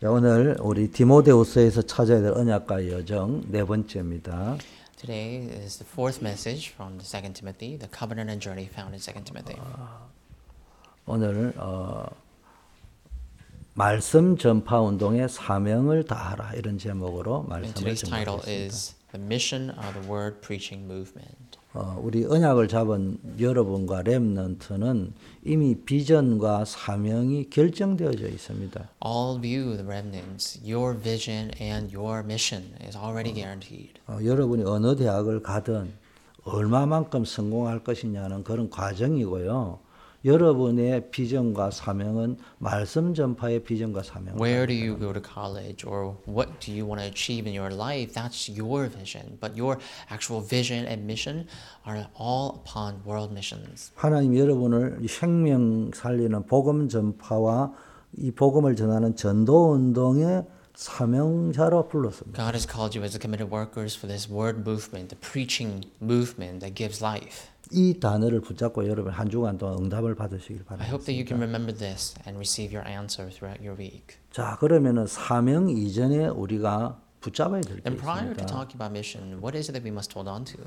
자, 오늘 우리 디모데후서에서 찾아야 될 언약과 여정 네 번째입니다. Today is the fourth message from the Second Timothy, the covenant and journey found in Second Timothy. 오늘 어, 말씀 전파 운동의 사명을 다하라 이런 제목으로 말씀을 today's title is the mission of the word preaching movement. 어, 우리 언약을 잡은 여러분과 렘넌트는 이미 비전과 사명이 결정되어져 있습니다. All of you, the remnants, your vision and your mission is already guaranteed. 어, 여러분이 어느 대학을 가든 얼마만큼 성공할 것이냐는 그런 과정이고요. 여러분의 비전과 사명은 말씀 전파의 비전과 사명. Where do you go to college or what do you want to achieve in your life? That's your vision. But your actual vision and mission are all upon world missions. 하나님 여러분을 이 생명 살리는 복음 전파와 이 복음을 전하는 전도 운동의 사명자로 불렀습니다. God has called you as the committed workers for this word movement, the preaching movement that gives life. 이 단어를 붙잡고 여러분 한 주간 동안 응답을 받으시길 I hope that you 바랍니다. can remember this and receive your answer throughout your week. 자, 그러면은 사명 이전에 우리가 붙잡아야 될게 And prior to 있습니다. talking about mission, what is it that we must hold on to?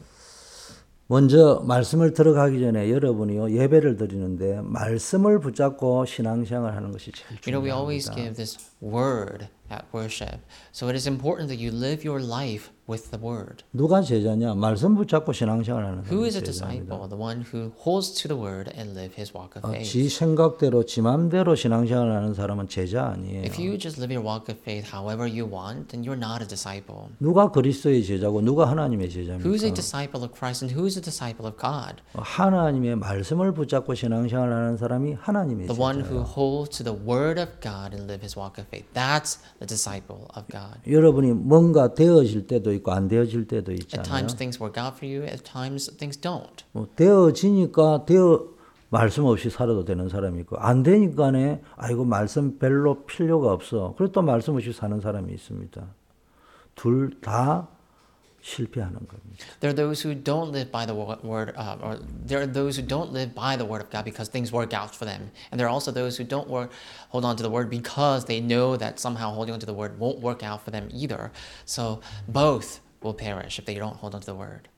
먼저 말씀을 들어가기 전에 여러분이요 예배를 드리는데 말씀을 붙잡고 신앙생활 하는 것이 제일 You know, we always 중요합니다. give this word at worship. So it is important that you live your life with the word. 누가 제자냐? 말씀 붙잡고 신앙생활 하는 Who is a disciple? The one who holds to the word and live his walk of 어, faith. 지 생각대로 지 맘대로 신앙생활 하는 사람은 제자 아니에요. If you just live your walk of faith however you want, then you're not a disciple. 누가 그리스도의 제자고 누가 하나님의 제자입니까? Who's a disciple of Christ and who's a disciple of God? 어, 하나님의 말씀을 붙잡고 신앙생활 하는 사람이 하나님의 The one who holds to the word of God and live his walk of faith. That's the disciple of God. 여러분이 뭔가 되어질 때도 있고 안 되어질 때도 At 있잖아요. times things work out for you, at times things don't. 뭐 되어지니까 되어 말씀 없이 살아도 되는 사람이 있고 안 되니까네 아이고 말씀 별로 필요가 없어. 그래도 또 말씀 없이 사는 사람이 있습니다. 둘 다 실패하는 겁니다. There are those who don't live by the wo- word, uh, or there are those who don't live by the word of God because things work out for them, and there are also those who don't work, hold on to the word because they know that somehow holding on to the word won't work out for them either. So both will perish if they don't hold on to the word.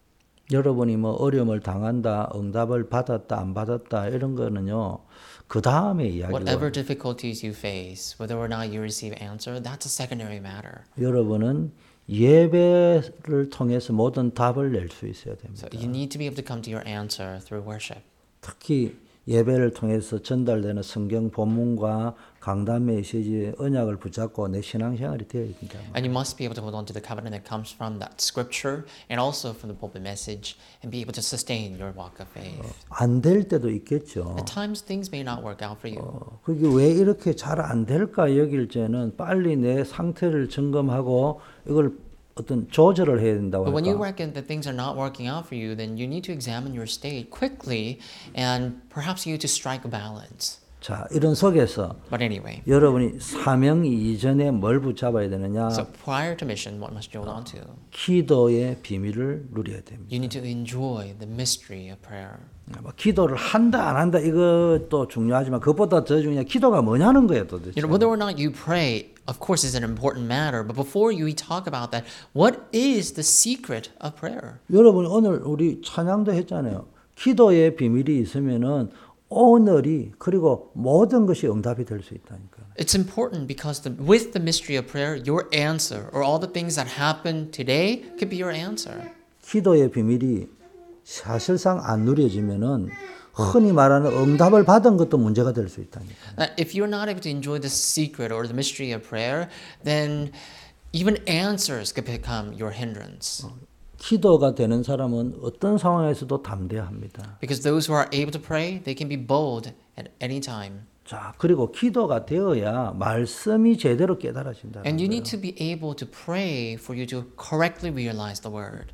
여러분이 뭐 어려움을 당한다, 응답을 받았다, 안 받았다 이런 거는요. 그 다음에 이야기고 Whatever difficulties you face, whether or not you receive answer, that's a secondary matter. 여러분은 예배를 통해서 모든 답을 낼 수 있어야 됩니다. So you need to be able to come to your answer through worship. 특히 예배를 통해서 전달되는 성경 본문과 강단 메시지의 언약을 붙잡고 내 신앙생활이 되어야 된다. And you must be able to hold on to the covenant that comes from that scripture and also from the pulpit message and be able to sustain your walk of faith. 안될 때도 있겠죠. At times things may not work out for you. 어, 그게 왜 이렇게 잘 안 될까 여길 때는 빨리 내 상태를 점검하고 이걸 어떤 조절을 해야 된다고 But when you 할까? reckon that things are not working out for you, then you need to examine your state quickly and perhaps you need to strike a balance. 자, 이런 속에서 But anyway, 여러분이 사명 이전에 뭘 붙잡아야 되느냐? so prior to mission, what must you hold on to? 기도의 비밀을 누려야 됩니다. You need to enjoy the mystery of prayer. 뭐 기도를 한다 안 한다 이것도 중요하지만 그것보다 더 중요한 기도가 뭐냐는 거예요 도대체. You know, whether or not you pray, of course, is an important matter. But before you talk about that, what is the secret of prayer? 여러분 오늘 우리 찬양도 했잖아요. 기도의 비밀이 있으면은 오늘이 그리고 모든 것이 응답이 될 수 있다니까. It's important because the, with the mystery of prayer, your answer or all the things that happen today could be your answer. 기도의 비밀이 사실상 안 누려지면은 흔히 말하는 응답을 받은 것도 문제가 될 수 있다니까. If you're not able to enjoy the secret or the mystery of prayer, then even answers could become your hindrance. 기도가 되는 사람은 어떤 상황에서도 담대합니다. Because those who are able to pray, they can be bold at any time. 자, 그리고 기도가 되어야 말씀이 제대로 깨달아진다. And you need to be able to pray for you to correctly realize the word.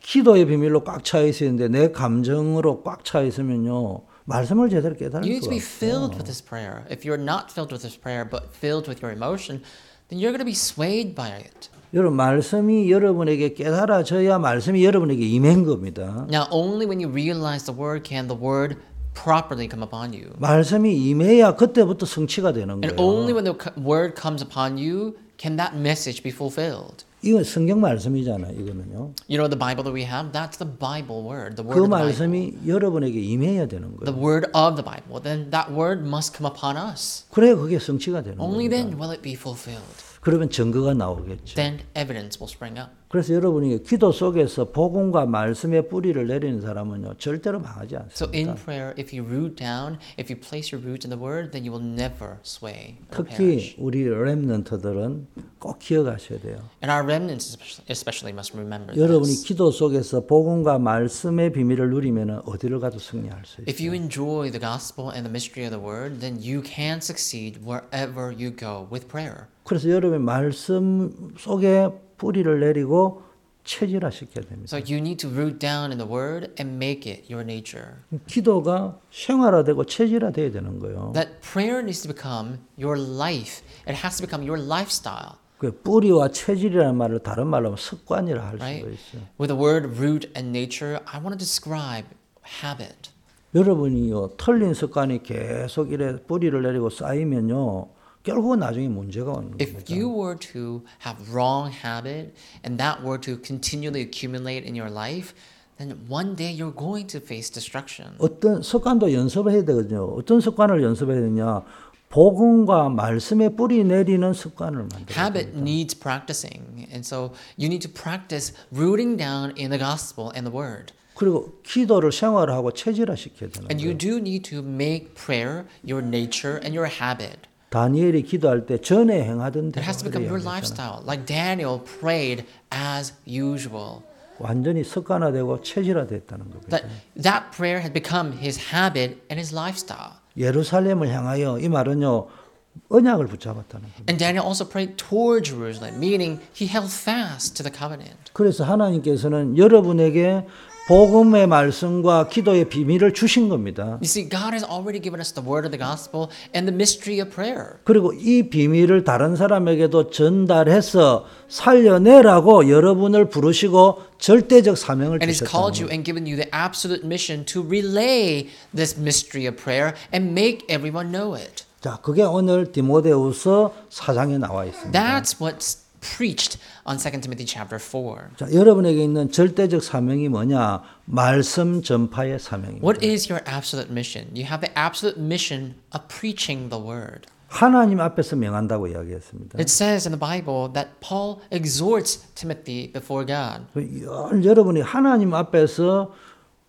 기도의 비밀로 꽉 차 있었는데 내 감정으로 꽉 차 있으면요. 말씀을 제대로 깨달을 You need to 수가 be filled with this prayer. If you're not filled with this prayer, but filled with your emotion, then you're going to be swayed by it. 여러분 말씀이 여러분에게 깨달아져야 말씀이 여러분에게 임한 겁니다. Now, only when you realize the word can the word properly come upon you. 말씀이 임해야 그때부터 성취가 되는 And 거예요. only when the word comes upon you can that message be fulfilled. 이건 성경 말씀이잖아요. 이거는요. You know the Bible that we have? That's the Bible word, the word 그 of the Bible. 말씀이 여러분에게 임해야 되는 The 거예요. word of the Bible. Then that word must come upon us. 그래야 그게 성취가 되는 Only 거예요. then will it be fulfilled. 그러면 증거가 나오겠죠. Then evidence will spring up. 그래서 여러분이 기도 속에서 복음과 말씀의 뿌리를 내리는 사람은요 절대로 망하지 So in 않습니다. prayer, if you root down, if you place your roots in the word, then you will never sway 특히. 우리 렘넌트들은 꼭 기억하셔야 돼요. And our remnants especially, must remember 여러분이 this. 기도 속에서 복음과 말씀의 비밀을 누리면 어디를 가도 승리할 수 If 있어요. you enjoy the gospel and the mystery of the word, then you can succeed wherever you go with prayer. 그래서 여러분이 말씀 속에 뿌리를 내리고 체질화 시켜야 됩니다. So you need to root down in the word and make it your nature. 기도가 생활화되고 체질화돼야 되는 거예요. That prayer needs to become your life. It has to become your lifestyle, 그 뿌리와 체질이라는 말을 다른 말로 하면 습관이라 할 right? 수가 있어요. With the word root and nature, I want to describe habit. 여러분이요 틀린 습관이 계속 이래 뿌리를 내리고 쌓이면요 결국은 나중에 문제가 오는. If you were to have wrong habit and that were to continually accumulate in your life, then one day you're going to face destruction. 어떤 습관도 연습을 해야 되거든요. 어떤 습관을 연습해야 되냐? 복음과 말씀의 뿌리 내리는 습관을 만들어야 Habit 됩니다. needs practicing. And so you need to practice rooting down in the gospel and the word. 그리고 기도를 생활하고 체질화 시켜야 되는 And you 거예요. do need to make prayer your nature and your habit. 다니엘이 기도할 때 전에 행하던 It 대로 has to become your lifestyle. Like Daniel prayed as usual. 완전히 습관화되고 체질화됐다는 겁니다. That that prayer had become his habit and his lifestyle. 예루살렘을 향하여 이 말은요 언약을 붙잡았다는 겁니다. And Daniel also prayed toward Jerusalem, meaning he held fast to the covenant. 그래서 하나님께서는 여러분에게 복음의 말씀과 기도의 비밀을 주신 겁니다. You see, God has already given us the word of the gospel and the mystery of prayer. 그리고 이 비밀을 다른 사람에게도 전달해서 살려내라고 여러분을 부르시고 절대적 사명을 And He's called you and given you the absolute mission to relay this mystery of prayer and make everyone know it. 자, 그게 오늘 디모데후서 4장에 나와 있습니다. That's what's preached on 2 Timothy chapter 4. 자, 여러분에게 있는 절대적 사명이 뭐냐? 말씀 전파의 사명입니다. What is your absolute mission? You have the absolute mission of preaching the word. 하나님 앞에서 명한다고 이야기했습니다. It says in the Bible that Paul exhorts Timothy before God. 열- 여러분이 하나님 앞에서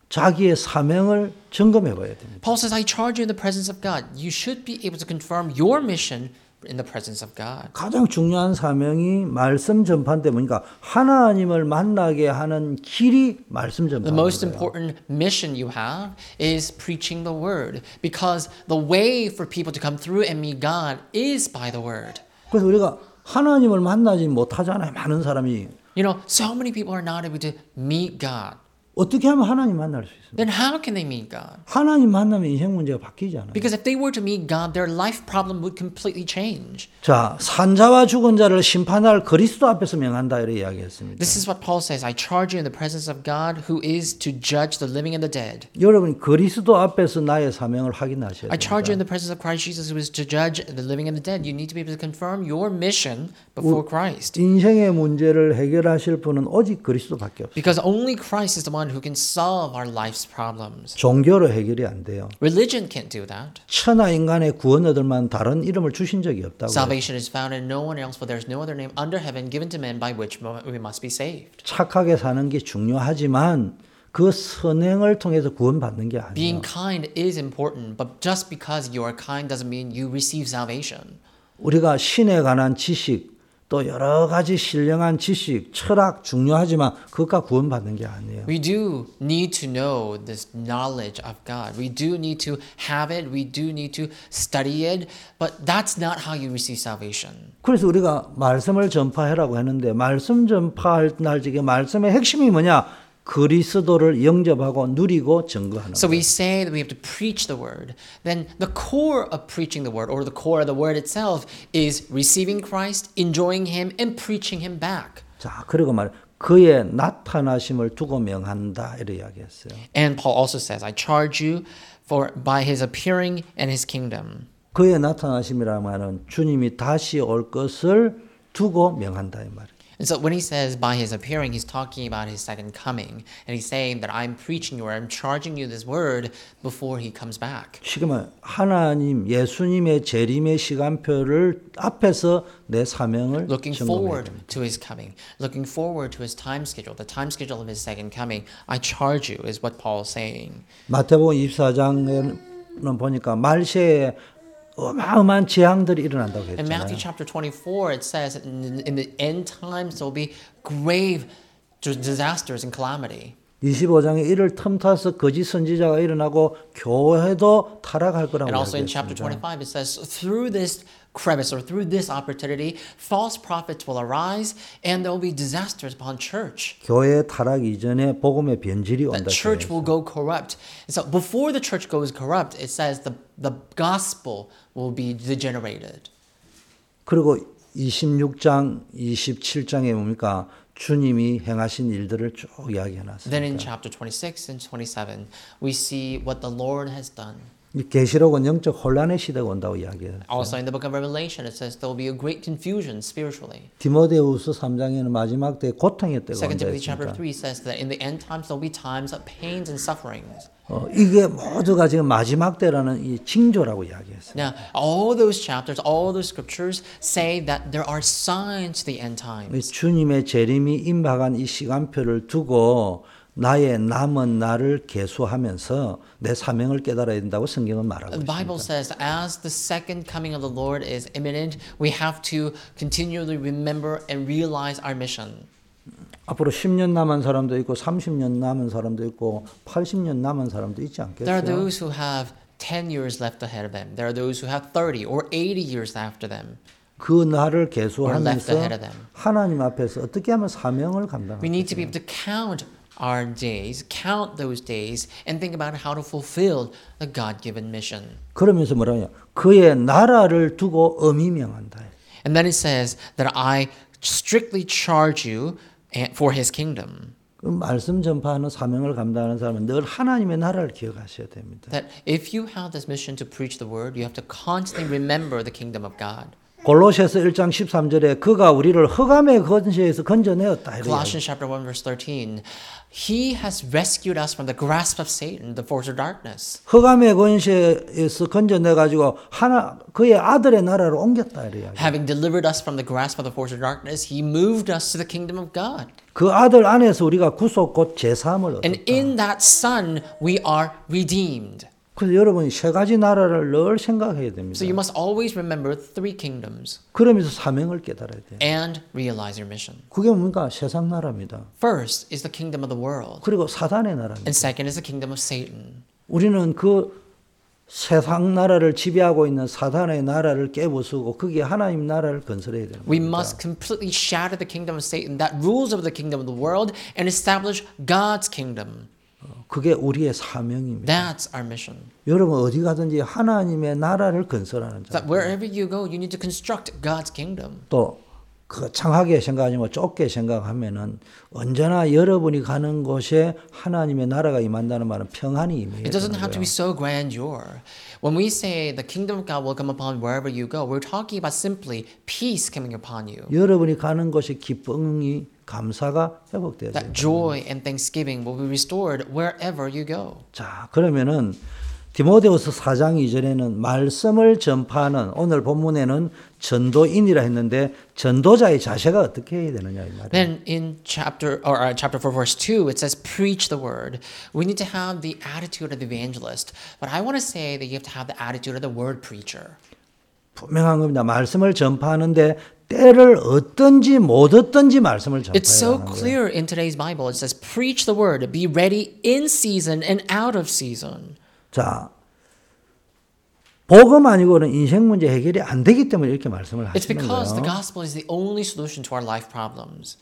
자기의 사명을 점검해 봐야 됩니다. Paul says, I charge you in the presence of God. You should be able to confirm your mission in the presence of God. 가장 중요한 사명이 말씀 전파인데 뭐니까 하나님을 만나게 하는 길이 말씀 The 전파인 most 거예요. important mission you have is preaching the word because the way for people to come through and meet God is by the word. 그래서 우리가 하나님을 만나지 못하잖아요. 많은 사람이 You know, so many people are not able to meet God. 어떻게 하면 하나님 만날 수 있습니까? Then how can they meet God? 하나님 만나면 인생 문제가 바뀌지 않아요. Because if they were to meet God, their life problem would completely change. 자, 산자와 죽은 자를 심판할 그리스도 앞에서 명한다 이렇게 이야기했습니다. This is what Paul says I charge you in the presence of God who is to judge the living and the dead. 여러분이 그리스도 앞에서 나의 사명을 확인하셔야 I charge you in 됩니다. the presence of Christ Jesus who is to judge the living and the dead. You need to be able to confirm your mission before Christ. 인생의 문제를 해결하실 분은 오직 그리스도밖에 없어요. Because only Christ is the one who can solve our life's problems. 종교로 해결이 안 돼요. Religion can't do that. 천하 인간의 구원 얻을 만 다른 이름을 주신 적이 없다고. Salvation is found in no one else, for there is no other name under heaven given to men by which we must be saved. 착하게 사는 게 중요하지만 그 선행을 통해서 구원받는 게 아니에요. Being kind is important, but just because you are kind doesn't mean you receive salvation. 우리가 신에 관한 지식 또 여러 가지 신령한 지식, 철학 중요하지만 그것과 구원받는 게 아니에요. We do need to know this knowledge of God. We do need to have it. We do need to study it. But that's not how you receive salvation. 그래서 우리가 말씀을 전파해라고 했는데 말씀 전파할 날 지금 말씀의 핵심이 뭐냐? 그리스도를 영접하고 누리고 증거하는 So we say that we have to preach the word. Then the core of preaching the word, or the core of the word itself, is receiving Christ, enjoying Him, and preaching Him back. 자, 그리고 말 그의 나타나심을 두고 명한다 이렇게 이야기했어요. And Paul also says, I charge you for by his appearing and his kingdom. 그의 나타나심이라는 말은 주님이 다시 올 것을 두고 명한다 이 말이에요. And so when he says by his appearing, he's talking about his second coming. And he's saying that I'm preaching you or I'm charging you this word before he comes back. 쉽게 말 하나님 예수님의 재림의 시간표를 앞에서 내 사명을 Looking 점검해야 forward 됩니다. to his coming, looking forward to his time schedule, the time schedule of his second coming. I charge you, is what Paul's saying. 마태복음 24장에는 보니까 말세에 어마어마한 재앙들이 일어난다고 In Matthew 했잖아요. chapter 24, it says in, in the end times there will be grave dis- disasters and calamity. 25장에 이를 틈타서 거짓 선지자가 일어나고 교회도 타락할 거라고 And also in chapter 이야기했습니다. 25, it says, through this crevice or through this opportunity, false prophets will arise and there will be disasters upon church. 교회 타락 이전에 복음의 변질이 온다. church will go corrupt. And so before the church goes corrupt, it says the, the gospel will be degenerated. 그리고 26장, 27장에 뭡니까? 주님이 행하신 일들을 쭉 이야기해 Then in 놨습니다. chapter 26 and 27, we see what the Lord has done. 이 계시록은 영적 혼란의 시대가 온다고 이야기해요. Also in the book of Revelation, it says there will be a great confusion spiritually. 디모데후서 3장에는 마지막 때 고통의 때가 온다 Timothy chapter 했습니다. 3 says that in the end times there will be times of pains and sufferings. 어, 이게 모두가 지금 마지막 때라는 이 징조라고 이야기했어요. Now, all those chapters, all those scriptures say that there are signs to the end 이 times. 주님의 재림이 임박한 이 시간표를 두고 나의 남은 날을 계수하면서 내 사명을 깨달아야 된다고 성경은 말하고 The Bible 있습니다. says, as the second coming of the Lord is imminent, we have to continually remember and realize our mission. 앞으로 10년 남은 사람도 있고 30년 남은 사람도 있고 80년 남은 사람도 있지 There are 않겠어요? those who have 10 years left ahead of them. There are those who have 30 or 80 years after them. 그 날을 계수하면서. 하나님 앞에서 어떻게 하면 사명을 감당할까? We need to be able to count our days, count those days, and think about how to fulfill the God given mission. 그러면서 뭐라냐? 그의 나라를 두고 엄히 명한다. And then it says that I strictly charge you and- for his kingdom. 그 말씀 전파하는 사명을 감당하는 사람은 늘 하나님의 나라를 기억하셔야 됩니다. That if you have this mission to preach the word, you have to constantly remember the kingdom of God. 골로새서 1장 13절에 그가 우리를 흑암의 권세에서 건져내었다. Colossians chapter 1 verse 13. He has rescued us from the grasp of Satan, the force of darkness. 흑암의 권세에서 건져내 가지고 하나 그의 아들의 나라로 옮겼다 이래요. Having delivered us from the grasp of the force of darkness, he moved us to the kingdom of God. 그 아들 안에서 우리가 구속 곧 제사함을 And 얻었다. in that son we are redeemed. 그래서 여러분이 세 가지 나라를 늘 생각해야 됩니다. So you must always remember three kingdoms 그러면서 사명을 깨달아야 돼요. and realize your mission. 그게 뭡니까? 세상 나라입니다. First is the kingdom of the world, 그리고 사단의 나라입니다. and second is the kingdom of Satan. 우리는 그 세상 나라를 지배하고 있는 사단의 나라를 깨부수고 거기에 하나님 나라를 건설해야 되는 We must completely shatter the kingdom of Satan that rules over the kingdom of the world and establish God's kingdom. 그게 우리의 사명입니다. That's our mission. 여러분 어디 가든지 하나님의 나라를 건설하는 자. That wherever you go, you need to construct God's kingdom. 또 거창하게 생각하지 말고 좁게 생각하면은 언제나 여러분이 가는 곳에 하나님의 나라가 임한다는 말은 평안이 임해야 It doesn't have to be so grandeur. When we say the kingdom of God will come upon wherever you go, we're talking about simply peace coming upon you. 여러분이 가는 곳에 기쁨이 감사가 회복돼야 돼요. That joy and thanksgiving will be restored wherever you go. 자, 그러면은 디모데후서 4장 2절에는 말씀을 전파하는 오늘 본문에는 전도인이라 했는데 전도자의 자세가 어떻게 해야 되느냐 이 말이에요. Then in chapter or uh, chapter 4 verse 2 it says preach the word. We need to have the attitude of the evangelist. But I want to say that you have to have the attitude of the word preacher. 분명한 겁니다. 말씀을 전파하는데 때를 얻든지 못 얻든지 말씀을 It's so 전파해야 하는 거예요. clear in today's Bible. It says preach the word, be ready in season and out of season. 자, 복음 아니고는 인생 문제 해결이 안 되기 때문에 이렇게 말씀을 It's 하시는 because the 거예요. gospel is the only solution to our life problems.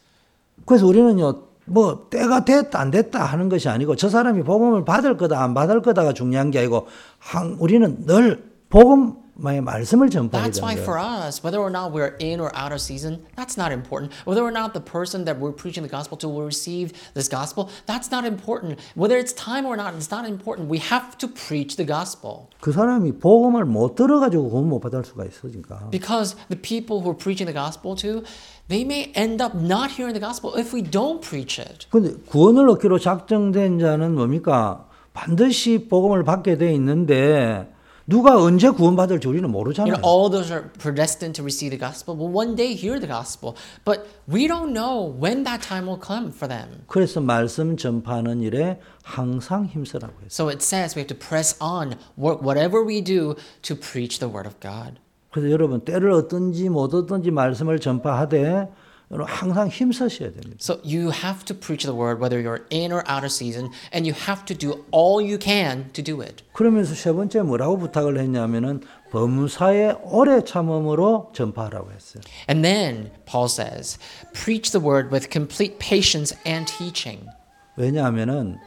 그래서 우리는요, 뭐 때가 됐다 안 됐다 하는 것이 아니고 저 사람이 복음을 받을 거다 안 받을 거다가 중요한 게 아니고 한- 우리는 늘 복음 말씀을 전파해야 That's why for us, whether or not we're in or out of season, that's not important. Whether or not the person that we're preaching the gospel to will receive this gospel, that's not important. Whether it's time or not, it's not important. We have to preach the gospel. 그 사람이 복음을 못 들어가지고 구원 못 받을 수가 있으니까. Because the people who we're preaching the gospel to, they may end up not hearing the gospel if we don't preach it. 근데 구원을 얻기로 작정된 자는 뭡니까? 반드시 복음을 받게 돼 있는데 누가 언제 구원받을지 우리는 You 모르잖아요. know, all those are predestined to receive the gospel, will one day hear the gospel. But we don't know when that time will come for them. 그래서 말씀 전파하는 일에 항상 힘쓰라고 했어요. So it says we have to press on, work whatever we do to preach the word of God. 그래서 여러분 때를 얻든지 못 얻든지 말씀을 전파하되 여러분 항상 힘쓰셔야 됩니다. So you have to preach the word whether you're in or out of season, and you have to do all you can to do it. 그러면서 세 번째 뭐라고 부탁을 했냐면은 범사의 오래 참음으로 전파하라고 했어요. And then Paul says, preach the word with complete patience and teaching. 왜냐하면은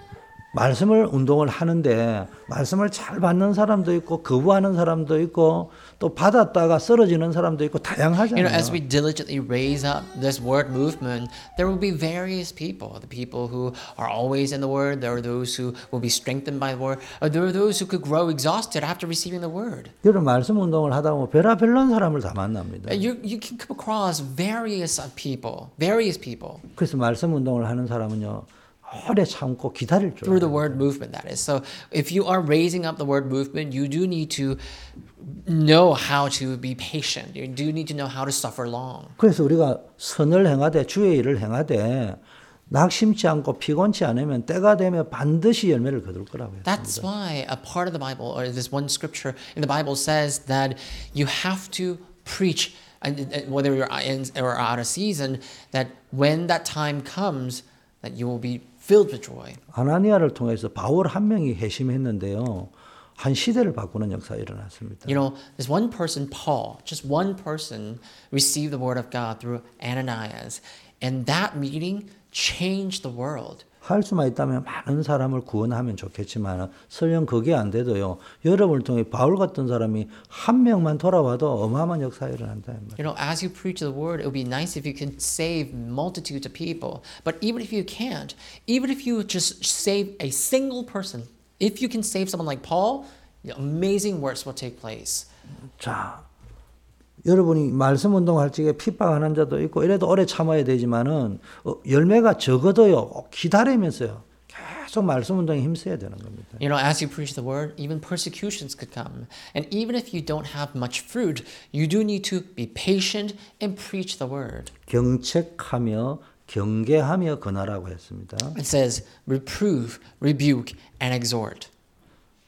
말씀을 운동을 하는데 말씀을 잘 받는 사람도 있고 거부하는 사람도 있고 또 받았다가 쓰러지는 사람도 있고 You know, 다양하잖아요. as we diligently raise up this word movement, there will be various people. The people who are always in the word, there are those who will be strengthened by the word, or there are those who could grow exhausted after receiving the word. 여러분 말씀 운동을 하다 보면 별의별난 사람을 다 만납니다. Uh, You, you can come across various uh, people, various people 그래서 말씀 운동을 하는 사람은요 오래 참고 기다릴 줄 through the 알아요. word movement, that is. So if you are raising up the word movement, you do need to know how to be patient. You do need to know how to suffer long. 그래서 우리가 선을 행하되 주의 일을 행하되 낙심치 않고 피곤치 않으면 때가 되면 반드시 열매를 거둘 거라고 했습니다. That's why a part of the Bible, or this one scripture in the Bible says that you have to preach, and and whether you're in or out of season, that when that time comes, that you will be filled with joy. 아나니아를 통해서 바울 한 명이 회심했는데요. 한 시대를 바꾸는 역사가 일어났습니다. You know, this one person, Paul, just one person received the word of God through Ananias, and that meeting changed the world. 할 수만 있다면 많은 사람을 구원하면 좋겠지만 설령 그게 안 돼도요. 여러분을 통해 바울 같은 사람이 한 명만 돌아와도 어마어마한 역사가 일어난다. You know, as you preach the word, it would be nice if you can save multitudes of people. But even if you can't, even if you just save a single person, if you can save someone like Paul, amazing works will take place. 자, 여러분이 말씀 운동할 적에 핍박하는 자도 있고 이래도 오래 참아야 되지만은 어, 열매가 적어도요. 기다리면서요. 계속 말씀 운동에 힘써야 되는 겁니다. You know, as you preach the word, even persecutions could come. And even if you don't have much fruit, you do need to be patient and preach the word. 경책하며 경계하며 권하라고 했습니다. It says, reprove, rebuke, and exhort.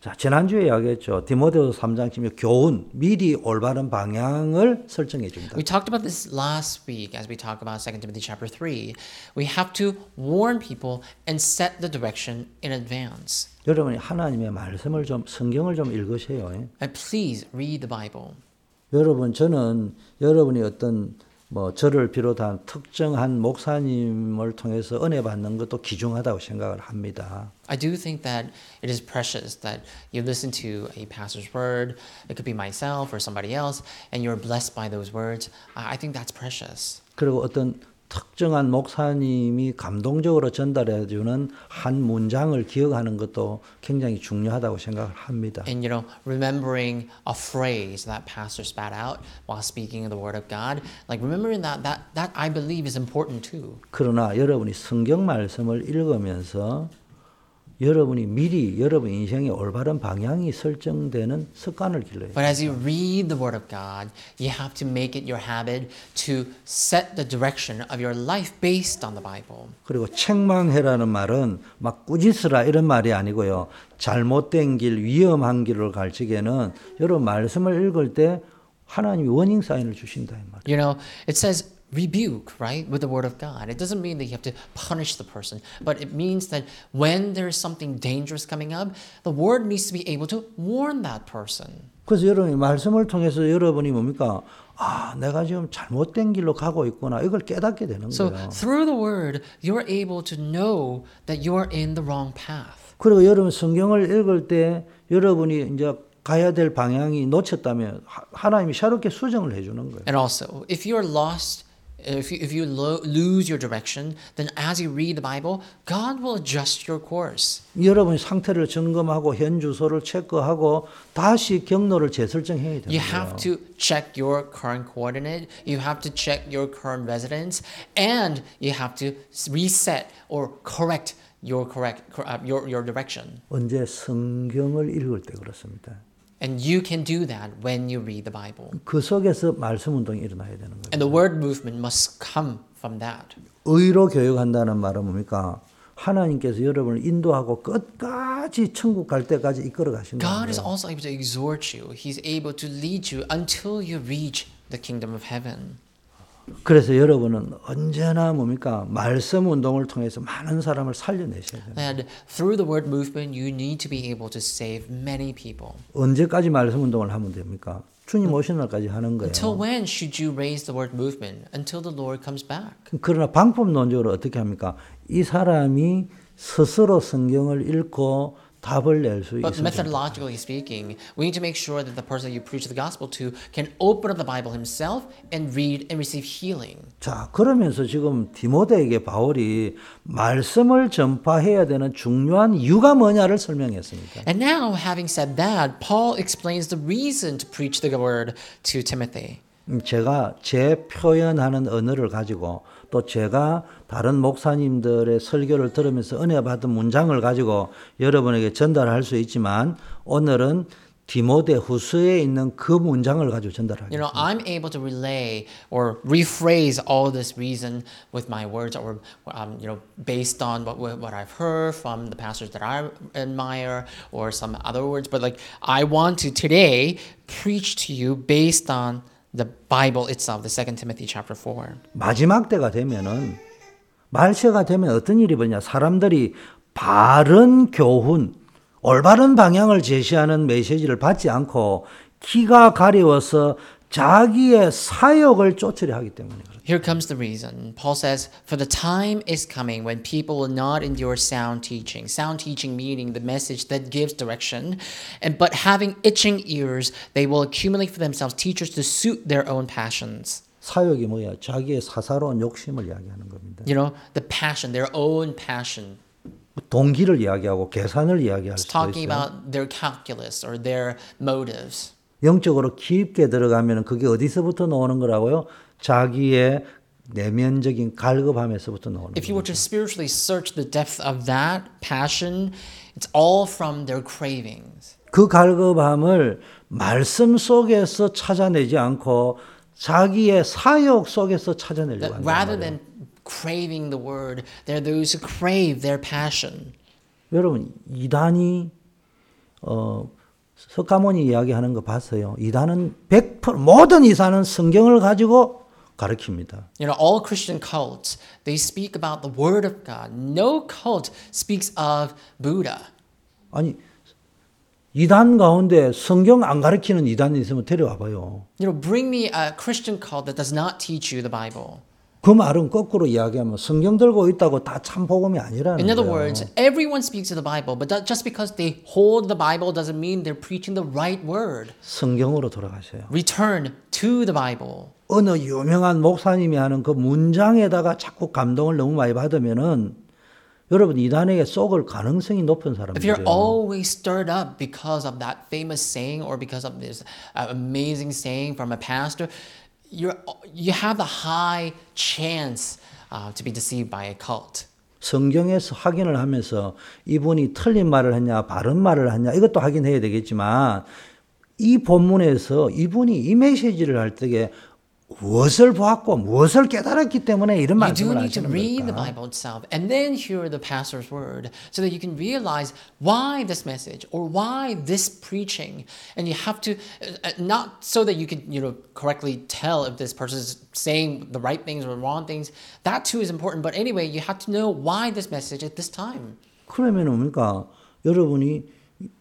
자, 지난주에 이야기했죠. 디모데후서 3장 16 교훈, 미리 올바른 방향을 설정해 줍니다. We talked about this last week as we talk about 2 Timothy chapter 3. We have to warn people and set the direction in advance. 여러분이 하나님의 말씀을 좀 성경을 좀 읽으세요. And please read the Bible. 여러분 저는 여러분이 어떤 뭐 저를 비롯한 특정한 목사님을 통해서 은혜 받는 것도 귀중하다고 생각을 합니다. I do think that it is precious that you listen to a pastor's word. It could be myself or somebody else, and you're blessed by those words. I think that's precious. 그리고 어떤 특정한 목사님이 감동적으로 전달해 주는 한 문장을 기억하는 것도 굉장히 중요하다고 생각을 합니다. And you know, remembering a phrase that pastor spat out while speaking the word of God, like remembering that that that I believe is important too. 그러나 여러분이 성경 말씀을 읽으면서 여러분이 미리 여러분 인생의 올바른 방향이 설정되는 습관을 길러야 돼요. But as you read the Word of God, you have to make it your habit to set the direction of your life based on the Bible. 그리고 책망해라는 말은 막 꾸짖으라 이런 말이 아니고요. 잘못된 길, 위험한 길을 갈 적에는 여러분 말씀을 읽을 때 하나님이 워닝 사인을 주신다 이 말이에요. You know, it says rebuke, right, with the Word of God. It doesn't mean that you have to punish the person, but it means that when there's something dangerous coming up, the Word needs to be able to warn that person. 그래서 여러분이 말씀을 통해서 여러분이 뭡니까? 아, 내가 지금 잘못된 길로 가고 있구나. 이걸 깨닫게 되는 So 거예요. through the Word, you're able to know that you are in the wrong path. 그리고 여러분 성경을 읽을 때 여러분이 이제 가야 될 방향이 놓쳤다면 하- 하나님이 새롭게 수정을 해주는 거예요. And also, if you're lost, if you, if you lo- lose your direction, then as you read the Bible, God will adjust your course. 여러분이 상태를 점검하고 현 주소를 체크하고 다시 경로를 재설정해야 You 돼요. have to check your current coordinate, you have to check your current residence, and you have to s- reset or correct your correct cor- uh, your your direction. 언제 성경을 읽을 때 그렇습니다. And you can do that when you read the Bible. 그 속에서 말씀 운동이 일어나야 되는 거예요. And the word movement must come from that. 의로 교육한다는 말은 뭡니까? 하나님께서 여러분을 인도하고 끝까지 천국 갈 때까지 이끌어 가신다. God is also able to exhort you. He's able to lead you until you reach the kingdom of heaven. 그래서 여러분은 언제나 뭡니까? 말씀 운동을 통해서 많은 사람을 살려내셔야 돼요. And through the word movement, you need to be able to save many people. 언제까지 말씀 운동을 하면 됩니까? 주님 오신 날까지 하는 거예요. Until when should you raise the word movement? Until the Lord comes back. 그러나 방법론적으로 어떻게 합니까? 이 사람이 스스로 성경을 읽고 답을 낼수 But 있어야 methodologically speaking, we need to make sure that the person you preach the gospel to can open up the Bible himself and read and receive healing. 자, 그러면서 지금 디모데에게 바울이 말씀을 전파해야 되는 중요한 이유가 뭐냐를 설명했습니다. And now, having said that, Paul explains the reason to preach the word to Timothy. 음, 제가 제 표현하는 언어를 가지고 또 제가 다른 목사님들의 설교를 들으면서 은혜 받은 문장을 가지고 여러분에게 전달할 수 있지만 오늘은 디모데 후서에 있는 그 문장을 가지고 You 전달하겠습니다. know, I'm able to relay or rephrase all this reason with my words, or um, you know, based on what what I've heard from the pastors that I admire, or some other words. But like, I want to today preach to you based on the Bible itself, the Second Timothy chapter four. 마지막 때가 되면은 말세가 되면 어떤 일이 벌냐? 사람들이 바른 교훈, 올바른 방향을 제시하는 메시지를 받지 않고 키가 가려워서 자기의 사욕을 쫓으려 하기 때문에 그렇다. Here comes the reason. Paul says, For the time is coming when people will not endure sound teaching. Sound teaching meaning the message that gives direction. And but having itching ears, they will accumulate for themselves teachers to suit their own passions. 사욕이 뭐야? 자기의 사사로운 욕심을 이야기하는 겁니다. You know, the passion, their own passion. 동기를 이야기하고 계산을 이야기할 It's 수도 talking 있어요. about their calculus or their motives. 영적으로 깊게 들어가면 그게 어디서부터 나오는 거라고요? 자기의 내면적인 갈급함에서부터 나오는 If you 거예요. were to spiritually search the depth of that passion, it's all from their cravings. 그 갈급함을 말씀 속에서 찾아내지 않고 자기의 사욕 속에서 찾아내려고 한단 rather than craving the word, there are those who crave their passion. 여러분 이단이 어 석가모니 이야기하는 거 봤어요. 이단은 100% 모든 이단은 성경을 가지고 가르칩니다. You know, all Christian cults, they speak about the word of God. No cult speaks of Buddha. 아니 이단 가운데 성경 안 가르치는 이단이 있으면 데려와 봐요. You know, bring me a Christian cult that does not teach you the Bible. 그 말은 거꾸로 이야기하면 성경 들고 있다고 다 참 복음이 아니라는 In other 거예요. words, everyone speaks of the Bible, but that just because they hold the Bible doesn't mean they're preaching the right word. 성경으로 돌아가세요. Return to the Bible. 어느 유명한 목사님이 하는 그 문장에다가 자꾸 감동을 너무 많이 받으면은 여러분 이단에게 쏙을 가능성이 높은 If you're always stirred up because of that famous saying or because of this uh, amazing saying from a pastor, you're you have the high chance uh, to be deceived by a cult. 성경에서 확인을 하면서 이분이 틀린 말을 했냐 바른 말을 했냐 이것도 확인해야 되겠지만 이 본문에서 이분이 이 메시지를 할 때에 무엇을 보았고 무엇을 깨달았기 때문에 이런 You do 말씀을 need to 하시는 read the 걸까? Bible itself and then hear the pastor's word so that you can realize why this message or why this preaching. And you have to, uh, uh, not so that you can, you know, correctly tell if this person is saying the right things or wrong things. That too is important. But anyway, you have to know why this message at this time. 그러면 뭡니까 여러분이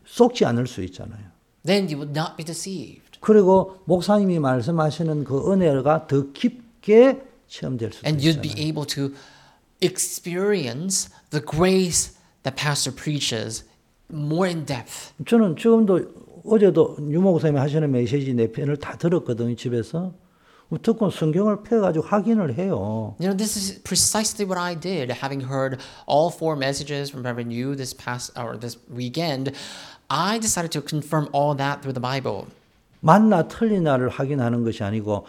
속지 않을 수 있잖아요. Then you would not be deceived. 그리고 목사님이 말씀하시는 그 은혜가 더 깊게 체험될 수도 And you'd be able to experience the grace that pastor preaches more in depth. 저는 지금도 어제도 유목사님이 하시는 메시지 네 편을 다 들었거든요, 집에서. 듣고 성경을 펴가지고 확인을 해요. You know, this is precisely what I did. Having heard all four messages from Reverend Yu this past or this weekend, I decided to confirm all that through the Bible. 맞나 틀리나를 확인하는 것이 아니고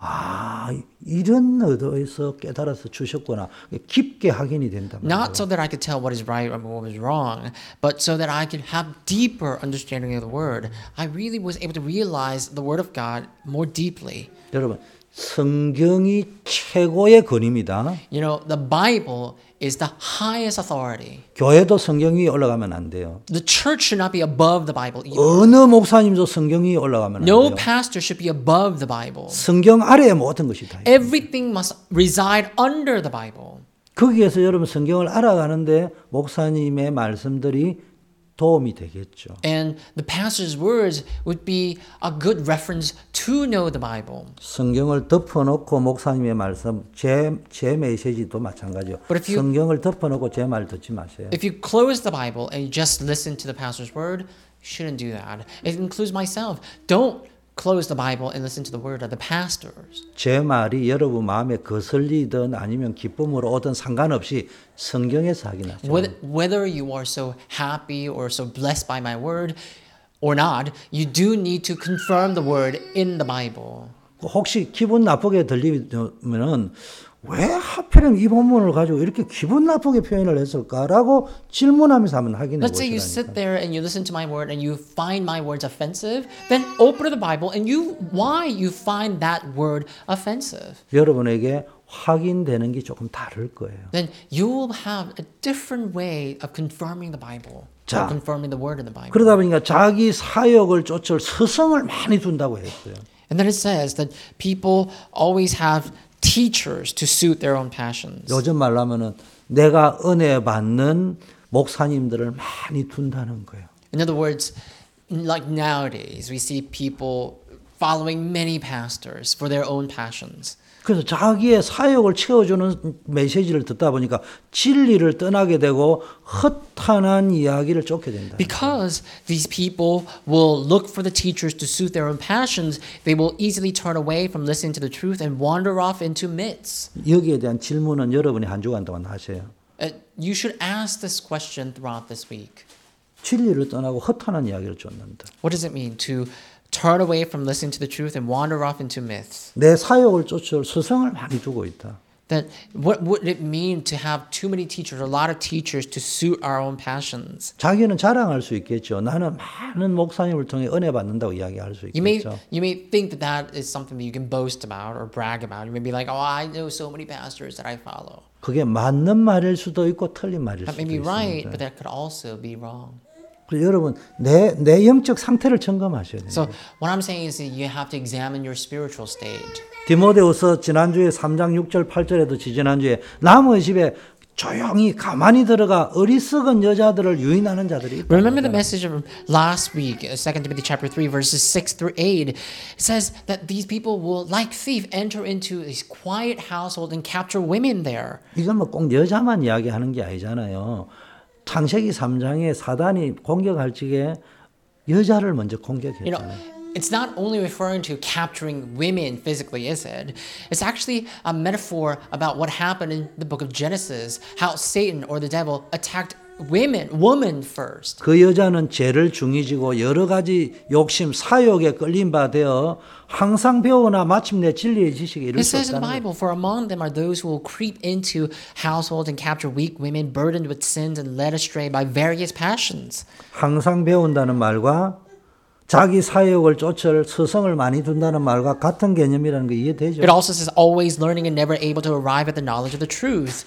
아 이런 의도에서 깨달아서 주셨구나 깊게 확인이 된다. Not so that I could tell what is right or what is wrong, but so that I could have deeper understanding of the Word. I really was able to realize the Word of God more deeply. 여러분 성경이 최고의 근입니다. You know, the Bible is the highest authority. 교회도 성경 위에 올라가면 안 돼요. The church should not be above the Bible either. 어느 목사님도 성경 위에 올라가면 안 No 돼요. pastor should be above the Bible. 성경 아래에 모든 것이 다. Everything must reside under the Bible. 거기에서 여러분 성경을 알아가는데 목사님의 말씀들이 도움이 되겠죠. And the pastor's words would be a good reference to know the Bible. 성경을 덮어놓고 목사님의 말씀, 제, 제 메시지도 마찬가지요. But if you- 성경을 덮어놓고 제 말 듣지 마세요. If you close the Bible and you just listen to the pastor's word, you shouldn't do that. It includes myself. Don't close the Bible and listen to the word of the pastors. 제 말이 여러분 마음에 거슬리든 아니면 기쁨으로 오든 상관없이 성경에서 확인하세요. Whether, whether you are so happy or so blessed by my word or not, you do need to confirm the word in the Bible. 혹시 기분 나쁘게 들리면은 왜 하필이면 이 본문을 가지고 이렇게 기분 나쁘게 표현을 했을까라고 질문하면서 한번 확인해 Let's say you 보시라니까. sit there and you listen to my word and you find my words offensive, then open the Bible and you why you find that word offensive. 여러분에게 확인되는 게 조금 다를 거예요. Then you will have a different way of confirming the Bible. 자. confirming the word in the Bible. 그러다 보니까 자기 사역을 쫓을 스승을 많이 둔다고 했어요. And then it says that people always have teachers to suit their own passions. 요즘 말로 하면은 내가 은혜 받는 목사님들을 많이 둔다는 거예요. In other words, like nowadays, we see people following many pastors for their own passions. 그래서 자기의 사역을 채워주는 메시지를 듣다 보니까 진리를 떠나게 되고 허탄한 이야기를 쫓게 된다. Because these people will look for the teachers to suit their own passions, they will easily turn away from listening to the truth and wander off into myths. 여기에 대한 질문은 여러분이 한 주간 동안 하세요. Uh, you should ask this question throughout this week. 진리를 떠나고 허탄한 이야기를 쫓는다. What does it mean to turn away from listening to the truth and wander off into myths? 내 사역을 쫓을 스승을 많이 두고 있다. That what would it mean to have too many teachers, a lot of teachers to suit our own passions? 자기는 자랑할 수 있겠죠. 나는 많은 목사님을 통해 은혜 받는다고 이야기할 수 You may 있겠죠. you may think that that is something that you can boast about or brag about. You may be like, "Oh, I know so many pastors that I follow." 그게 맞는 말일 수도 있고 틀린 말일 That 수도 may be right, 있습니다. but that could also be wrong. 여러분 내, 내 영적 상태를 점검하셔야 돼요. So what I'm saying is that you have to examine your spiritual state. 디모데후서 지난주에 3장 6절 8절에도 지지난주에 남의 집에 조용히 가만히 들어가 어리석은 여자들을 유인하는 자들이 있다. Remember the message of last week, uh, 2 Timothy chapter 3 verses 6 through 8. It says that these people will like thief enter into this quiet household and capture women there. 이건 뭐꼭 여자만 이야기하는 게 아니잖아요. 창세기 3장에 사단이 공격할 적에 여자를 먼저 공격했잖아요. it's not only referring to capturing women physically, is it? It's actually a metaphor about what happened in the book of Genesis, how Satan or the devil attacked women, woman first. 그 여자는 죄를 중히 지고 여러 가지 욕심, 사욕에 끌린 바 되어 항상 배우나 마침내 진리의 지식에 이를 It 수 says in the. Bible, for among them are those who will creep into households and capture weak women burdened with sins and led astray by various passions. 항상 배운다는 말과 자기 사역을 쫓을 스승을 많이 둔다는 말과 같은 개념이라는 거 이해되죠? It also says always learning and never able to arrive at the knowledge of the truth.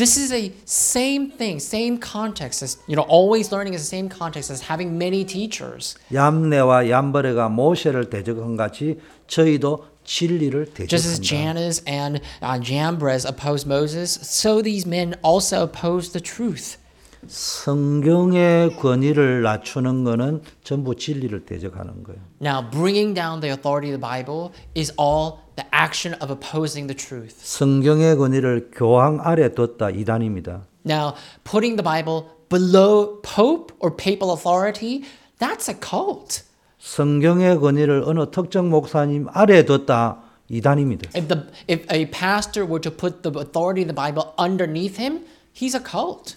This is a same thing, same context as you know, always learning is the same context as having many teachers. 얌네와 얌버레가 모세를 대적한 같이 저희도 진리를 Just as 대적한다. Jannes and uh, Jambres opposed Moses, so these men also opposed the truth. 성경의 권위를 낮추는 것은 전부 진리를 대적하는 거예요. Now, bringing down the authority of the Bible is all the action of opposing the truth. 성경의 권위를 교황 아래 뒀다 이단입니다. Now, putting the Bible below Pope or papal authority, that's a cult. 성경의 권위를 어느 특정 목사님 아래에 뒀다 이단입니다. If the if a pastor were to put the authority of the Bible underneath him, he's a cult.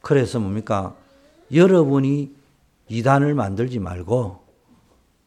그래서 뭡니까? 여러분이 이단을 만들지 말고